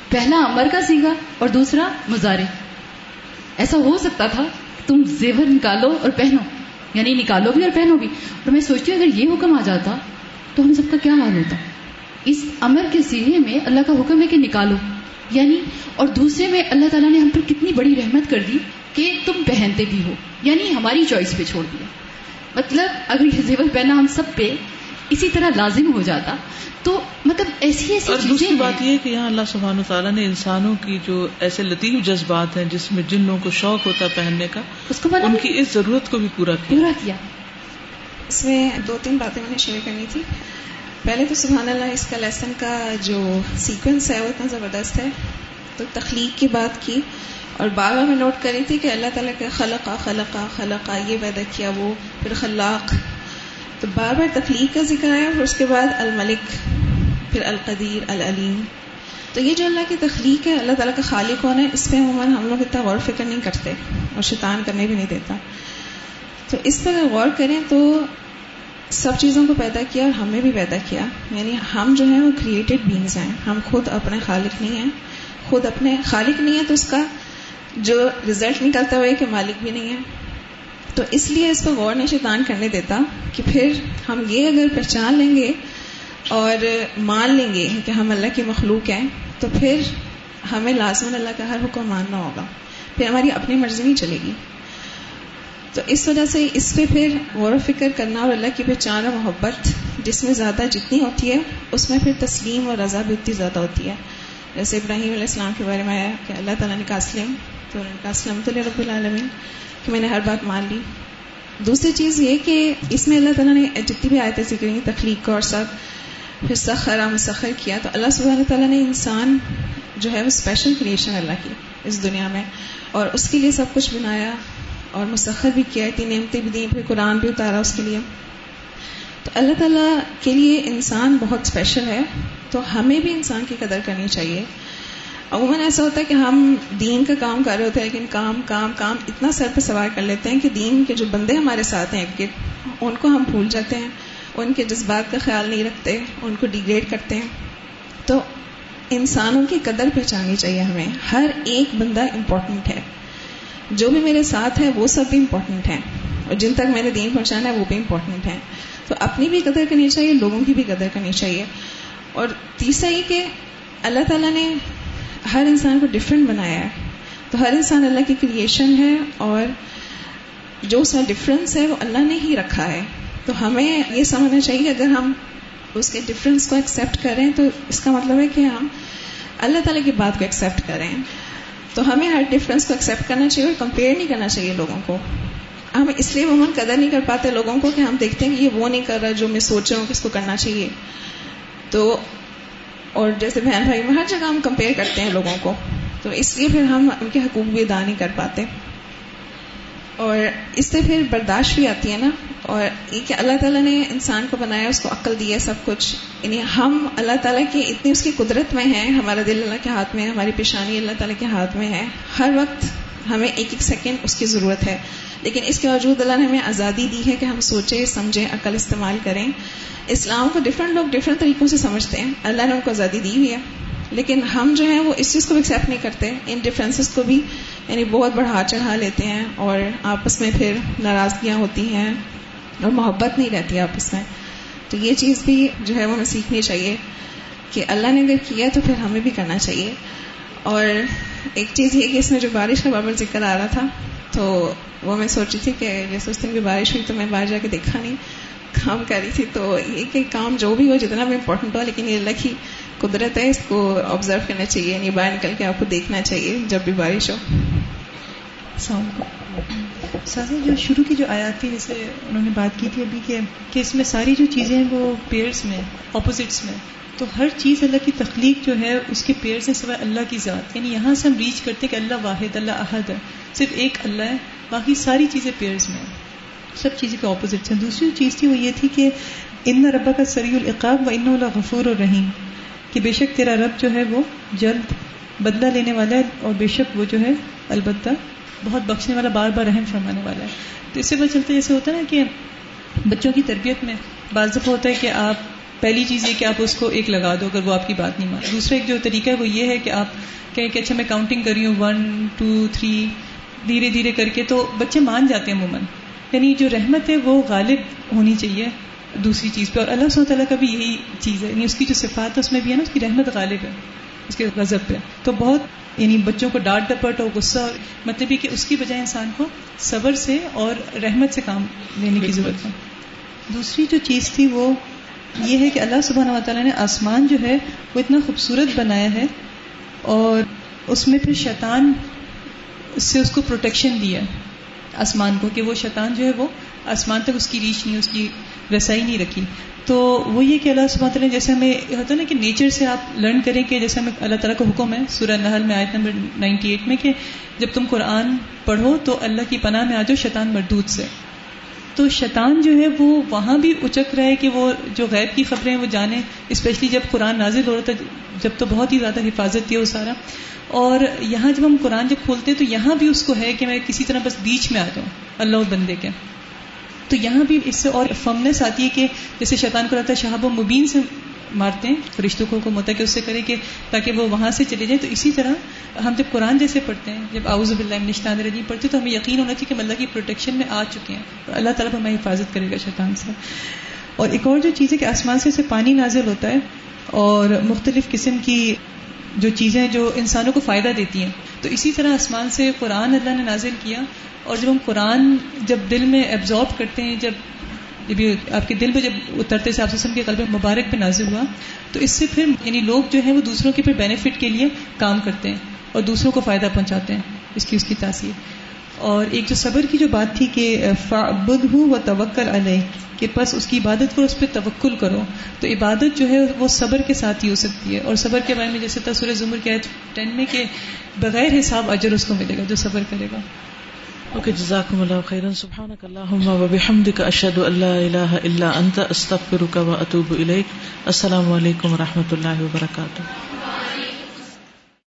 پہلا امر کا سیگا اور دوسرا مزارے۔ ایسا ہو سکتا تھا، تم زیور نکالو اور پہنو یعنی نکالو بھی اور پہنو بھی۔ اور میں سوچتی ہوں، اگر یہ حکم آ جاتا، تو ہم سب کا کیا حال ہوتا؟ اس امر کے سینے میں اللہ کا حکم ہے کہ نکالو۔ یعنی اور دوسرے میں اللہ تعالیٰ نے ہم پر کتنی بڑی رحمت کر دی کہ تم پہنتے بھی ہو یعنی ہماری چوائس پہ چھوڑ دیا۔ مطلب اگر یہ زیور پہنا ہم سب پہ اسی طرح لازم ہو جاتا تو مطلب ایسی ایسی اور دوسری بات یہ کہ یہاں اللہ سبحان و تعالیٰ نے انسانوں کی جو ایسے لطیف جذبات ہیں جس میں جن لوگوں کو شوق ہوتا ہے پہننے کا اس کو ان کی اس ضرورت کو بھی پورا کیا۔ پورا کیا۔ اس میں دو تین باتیں میں نے شیئر کرنی تھی۔ پہلے تو سبحان اللہ، اس کا لیسن کا جو سیکوینس ہے وہ اتنا زبردست ہے۔ تو تخلیق کی بات کی۔ اور بار بار میں نوٹ کری تھی کہ اللہ تعالیٰ کے خلقا خلقا خلقا یہ پیدا کیا وہ، پھر خلاق۔ تو بار بار تخلیق کا ذکر آیا پھر اس کے بعد الملک، پھر القدیر، العلیم۔ تو یہ جو اللہ کی تخلیق ہے، اللہ تعالیٰ کا خالق ہونا ہے؟ اس پہ عموماً ہم لوگ اتنا غور فکر نہیں کرتے اور شیطان کرنے بھی نہیں دیتا۔ تو اس پہ اگر غور کریں تو سب چیزوں کو پیدا کیا اور ہمیں بھی پیدا کیا۔ یعنی ہم جو ہیں وہ کریٹڈ بینگز ہیں۔ ہم خود اپنے خالق نہیں ہیں۔ خود اپنے خالق نہیں ہے تو اس کا جو رزلٹ نکلتا ہوا ہے کہ مالک بھی نہیں ہے۔ تو اس لیے اس کو غور نہیں شیطان کرنے دیتا کہ پھر ہم یہ اگر پہچان لیں گے اور مان لیں گے کہ ہم اللہ کی مخلوق ہیں، تو پھر ہمیں لازمن اللہ کا ہر حکم ماننا ہوگا۔ پھر ہماری اپنی مرضی نہیں چلے گی۔ تو اس وجہ سے اس پہ پھر غور و فکر کرنا اور اللہ کی پہچان اور محبت جس میں زیادہ جتنی ہوتی ہے، اس میں پھر تسلیم اور رضا بھی اتنی زیادہ ہوتی ہے۔ جیسے ابراہیم علیہ السلام کے بارے میں آیا کہ اللہ تعالیٰ نے کہا اسلم، تو انہوں نے کہا اسلم تو رب العالمین کہ میں نے ہر بات مان لی۔ دوسری چیز یہ کہ اس میں اللہ تعالیٰ نے جتنی بھی آیتیں ذکر کی، تخلیق اور سب، پھر سخر مسخر کیا۔ تو اللہ سبحانہ تعالیٰ نے انسان جو ہے وہ اسپیشل کریشن اللہ کی اس دنیا میں اور اس کے لیے سب کچھ بنایا۔ اور مسخر بھی کیا اتنی نعمتیں بھی دیں، پھر قرآن بھی اتارا اس کے لیے۔ تو اللہ تعالیٰ کے لیے انسان بہت اسپیشل ہے۔ تو ہمیں بھی انسان کی قدر کرنی چاہیے۔ عموماً ایسا ہوتا ہے کہ ہم دین کا کام کر رہے ہوتے ہیں، لیکن کام کام کام اتنا سر پہ سوار کر لیتے ہیں کہ دین کے جو بندے ہمارے ساتھ ہیں ایک ان کو ہم بھول جاتے ہیں، ان کے جذبات کا خیال نہیں رکھتے، ان کو ڈیگریڈ کرتے ہیں۔ تو انسانوں کی قدر پہچانی چاہیے ہمیں۔ ہر ایک بندہ امپورٹنٹ ہے۔ جو بھی میرے ساتھ ہے وہ سب بھی امپورٹنٹ ہیں اور جن تک میں نے دین پہنچانا ہے وہ بھی امپورٹنٹ ہیں۔ تو اپنی بھی قدر کرنی چاہیے، لوگوں کی بھی قدر کرنی چاہیے۔ اور تیسرا یہ کہ اللہ تعالیٰ نے ہر انسان کو ڈفرینٹ بنایا ہے۔ تو ہر انسان اللہ کی کریشن ہے اور جو اس میں ڈفرینس ہے وہ اللہ نے ہی رکھا ہے۔ تو ہمیں یہ سمجھنا چاہیے اگر ہم اس کے ڈفرینس کو ایکسیپٹ کریں تو اس کا مطلب ہے کہ ہم اللہ تعالیٰ کی بات کو ایکسیپٹ کریں۔ تو ہمیں ہر ڈفرینس کو ایکسیپٹ کرنا چاہیے اور کمپیئر نہیں کرنا چاہیے لوگوں کو۔ ہم اس لیے عموماً قدر نہیں کر پاتے لوگوں کو کہ ہم دیکھتے ہیں کہ یہ وہ نہیں کر رہا جو میں سوچ رہا ہوں کہ اس کو کرنا چاہیے۔ تو اور جیسے بہن بھائی میں ہر جگہ ہم کمپیئر کرتے ہیں لوگوں کو۔ تو اس لیے پھر ہم ان کے حقوق بھی ادا نہیں کر پاتے۔ اور اس سے پھر برداشت بھی آتی ہے نا، اور یہ کہ اللہ تعالیٰ نے انسان کو بنایا، اس کو عقل دی ہے، سب کچھ۔ یعنی ہم اللہ تعالیٰ کی اتنی اس کی قدرت میں ہیں، ہمارا دل اللہ کے ہاتھ میں ہے، ہماری پیشانی اللہ تعالیٰ کے ہاتھ میں ہے۔ ہر وقت ہمیں ایک ایک سیکنڈ اس کی ضرورت ہے۔ لیکن اس کے باوجود اللہ نے ہمیں آزادی دی ہے کہ ہم سوچیں، سمجھیں، عقل استعمال کریں۔ اسلام کو ڈفرینٹ لوگ ڈفرینٹ طریقوں سے سمجھتے ہیں۔ اللہ نے ان کو آزادی دی ہوئی ہے۔ لیکن ہم جو ہیں، وہ اس چیز کو بھی ایکسیپٹ نہیں کرتے ان ڈفرینسز کو بھی۔ یعنی بہت بڑھا چڑھا لیتے ہیں اور آپس میں پھر ناراضگیاں ہوتی ہیں اور محبت نہیں رہتی آپس میں۔ تو یہ چیز بھی جو ہے وہ ہمیں سیکھنی چاہیے کہ اللہ نے اگر کیا تو پھر ہمیں بھی کرنا چاہیے۔ اور ایک چیز یہ کہ اس میں جو بارش کا بابر ذکر آ رہا تھا تو وہ میں سوچی تھی کہ جیسے اس دن بھی بارش ہوئی تو میں باہر جا کے دیکھا نہیں، کام کر رہی تھی۔ تو یہ کہ کام جو بھی ہو، جتنا بھی امپورٹنٹ ہو، لیکن یہ اللہ کی قدرت ہے، اس کو آبزرو کرنا چاہیے یعنی باہر نکل کے آپ کو دیکھنا چاہیے جب بھی بارش ہو۔ سازا جو شروع کی جو آیات تھی، جیسے انہوں نے بات کی تھی ابھی کہ کہ اس میں ساری جو چیزیں ہیں وہ پیئرس میں اپوزٹس میں۔ تو ہر چیز اللہ کی تخلیق جو ہے، اس کے پیئر سے سوائے اللہ کی ذات۔ یعنی یہاں سے ہم ریچ کرتے کہ اللہ واحد، اللہ احد ہے۔ صرف ایک اللہ ہے، باقی ساری چیزیں پیئرز میں سب چیزیں کے اپوزٹس ہیں۔ دوسری چیز تھی وہ یہ تھی کہ ان ربا کا سری العقاب و ان اللہ غفور اور رحیم کہ بے شک تیرا رب جو ہے وہ جلد بدلہ لینے والا ہے اور بے شک وہ جو ہے البتہ بہت بخشنے والا، بار بار رحم فرمانے والا ہے۔ تو اس سے پتہ چلتا جیسے ہوتا ہے نا کہ بچوں کی تربیت میں بعض دفعہ ہوتا ہے کہ آپ پہلی چیز یہ کہ آپ اس کو ایک لگا دو، اگر وہ آپ کی بات نہیں مان دوسرا ایک جو طریقہ ہے وہ یہ ہے کہ آپ کہیں کہ اچھا میں کاؤنٹنگ کر رہی ہوں ون ٹو تھری دھیرے دھیرے کر کے تو بچے مان جاتے ہیں عموماً۔ یعنی جو رحمت ہے وہ غالب ہونی چاہیے۔ دوسری چیز پہ اور اللہ سب تعالیٰ کا بھی یہی چیز ہے یعنی اس کی جو صفات ہے اس میں بھی ہے نا، اس کی رحمت غالب ہے، اس کے غضب پہ۔ تو بہت یعنی بچوں کو ڈانٹ ڈپٹ اور غصہ مطلب یہ کہ اس کی بجائے انسان کو صبر سے اور رحمت سے کام لینے کی ضرورت ہے۔ دوسری جو چیز تھی وہ یہ ہے کہ اللہ سبحانہ و تعالیٰ نے آسمان جو ہے وہ اتنا خوبصورت بنایا ہے اور اس میں پھر شیطان سے اس کو پروٹیکشن دیا آسمان کو کہ وہ شیطان جو ہے وہ آسمان تک اس کی ریچ نہیں، اس کی رسائی نہیں رکھی۔ تو وہ یہ کہ اللہ سبحانہ تعالیٰ جیسے ہمیں ہوتا ہے نا کہ نیچر سے آپ لرن کریں کہ جیسے ہمیں اللہ تعالیٰ کا حکم ہے، سورہ نحل میں آیت نمبر نائنٹی ایٹ میں کہ جب تم قرآن پڑھو تو اللہ کی پناہ میں آ جاؤ شیطان مردود سے۔ تو شیطان جو ہے وہ وہاں بھی اچک رہا ہے کہ وہ جو غیب کی خبریں وہ جانے اسپیشلی جب قرآن نازل ہو رہا تھا، جب تو بہت ہی زیادہ حفاظت تھی وہ سارا۔ اور یہاں جب ہم قرآن جب کھولتے ہیں تو یہاں بھی اس کو ہے کہ میں کسی طرح بس بیچ میں آ جاؤں، اللہ بندے کے۔ تو یہاں بھی اس سے اور فمنس آتی ہے کہ جیسے شیطان کو رہتا ہے شہاب و مبین سے مارتے ہیں، فرشتوں کو حکم ہوتا ہے کہ اس سے کرے کہ تاکہ وہ وہاں سے چلے جائیں۔ تو اسی طرح ہم جب قرآن جیسے پڑھتے ہیں، جب آؤز اللہ نشتان رجیم پڑھتے تو ہمیں یقین ہونا چاہیے کہ اللہ کی پروٹیکشن میں آ چکے ہیں۔ اور اللہ تعالیٰ ہمیں حفاظت کرے گا شیطان سے۔ اور ایک اور جو چیز ہے کہ آسمان سے اسے پانی نازل ہوتا ہے اور مختلف قسم کی جو چیزیں جو انسانوں کو فائدہ دیتی ہیں۔ تو اسی طرح آسمان سے قرآن اللہ نے نازل کیا اور جب ہم قرآن جب دل میں ایبزارب کرتے ہیں، جب جب آپ کے دل پہ جب اترتے سے آپ کے قلب مبارک پہ نازل ہوا، تو اس سے پھر یعنی لوگ جو ہیں وہ دوسروں کے پھر بینیفٹ کے لیے کام کرتے ہیں اور دوسروں کو فائدہ پہنچاتے ہیں اس کی اس کی تاثیر۔ اور ایک جو صبر کی جو بات تھی کہ بدھ ہوں و توکل علیہ، کہ بس اس کی عبادت کرو، اس پہ توکل کرو، تو عبادت جو ہے وہ صبر کے ساتھ ہی ہو سکتی ہے۔ اور صبر کے بارے میں جیسے تصور ظمر کے ٹین میں کہ بغیر حساب اجر اس کو ملے گا جو صبر کرے گا۔ اوکے جزاکم اللہ خیرن، سبحانک اللہم و بحمدک، اشہد ان لا الہ الا انت، استغفرک و اتوب الیک، السلام علیکم و رحمۃ اللہ وبرکاتہ۔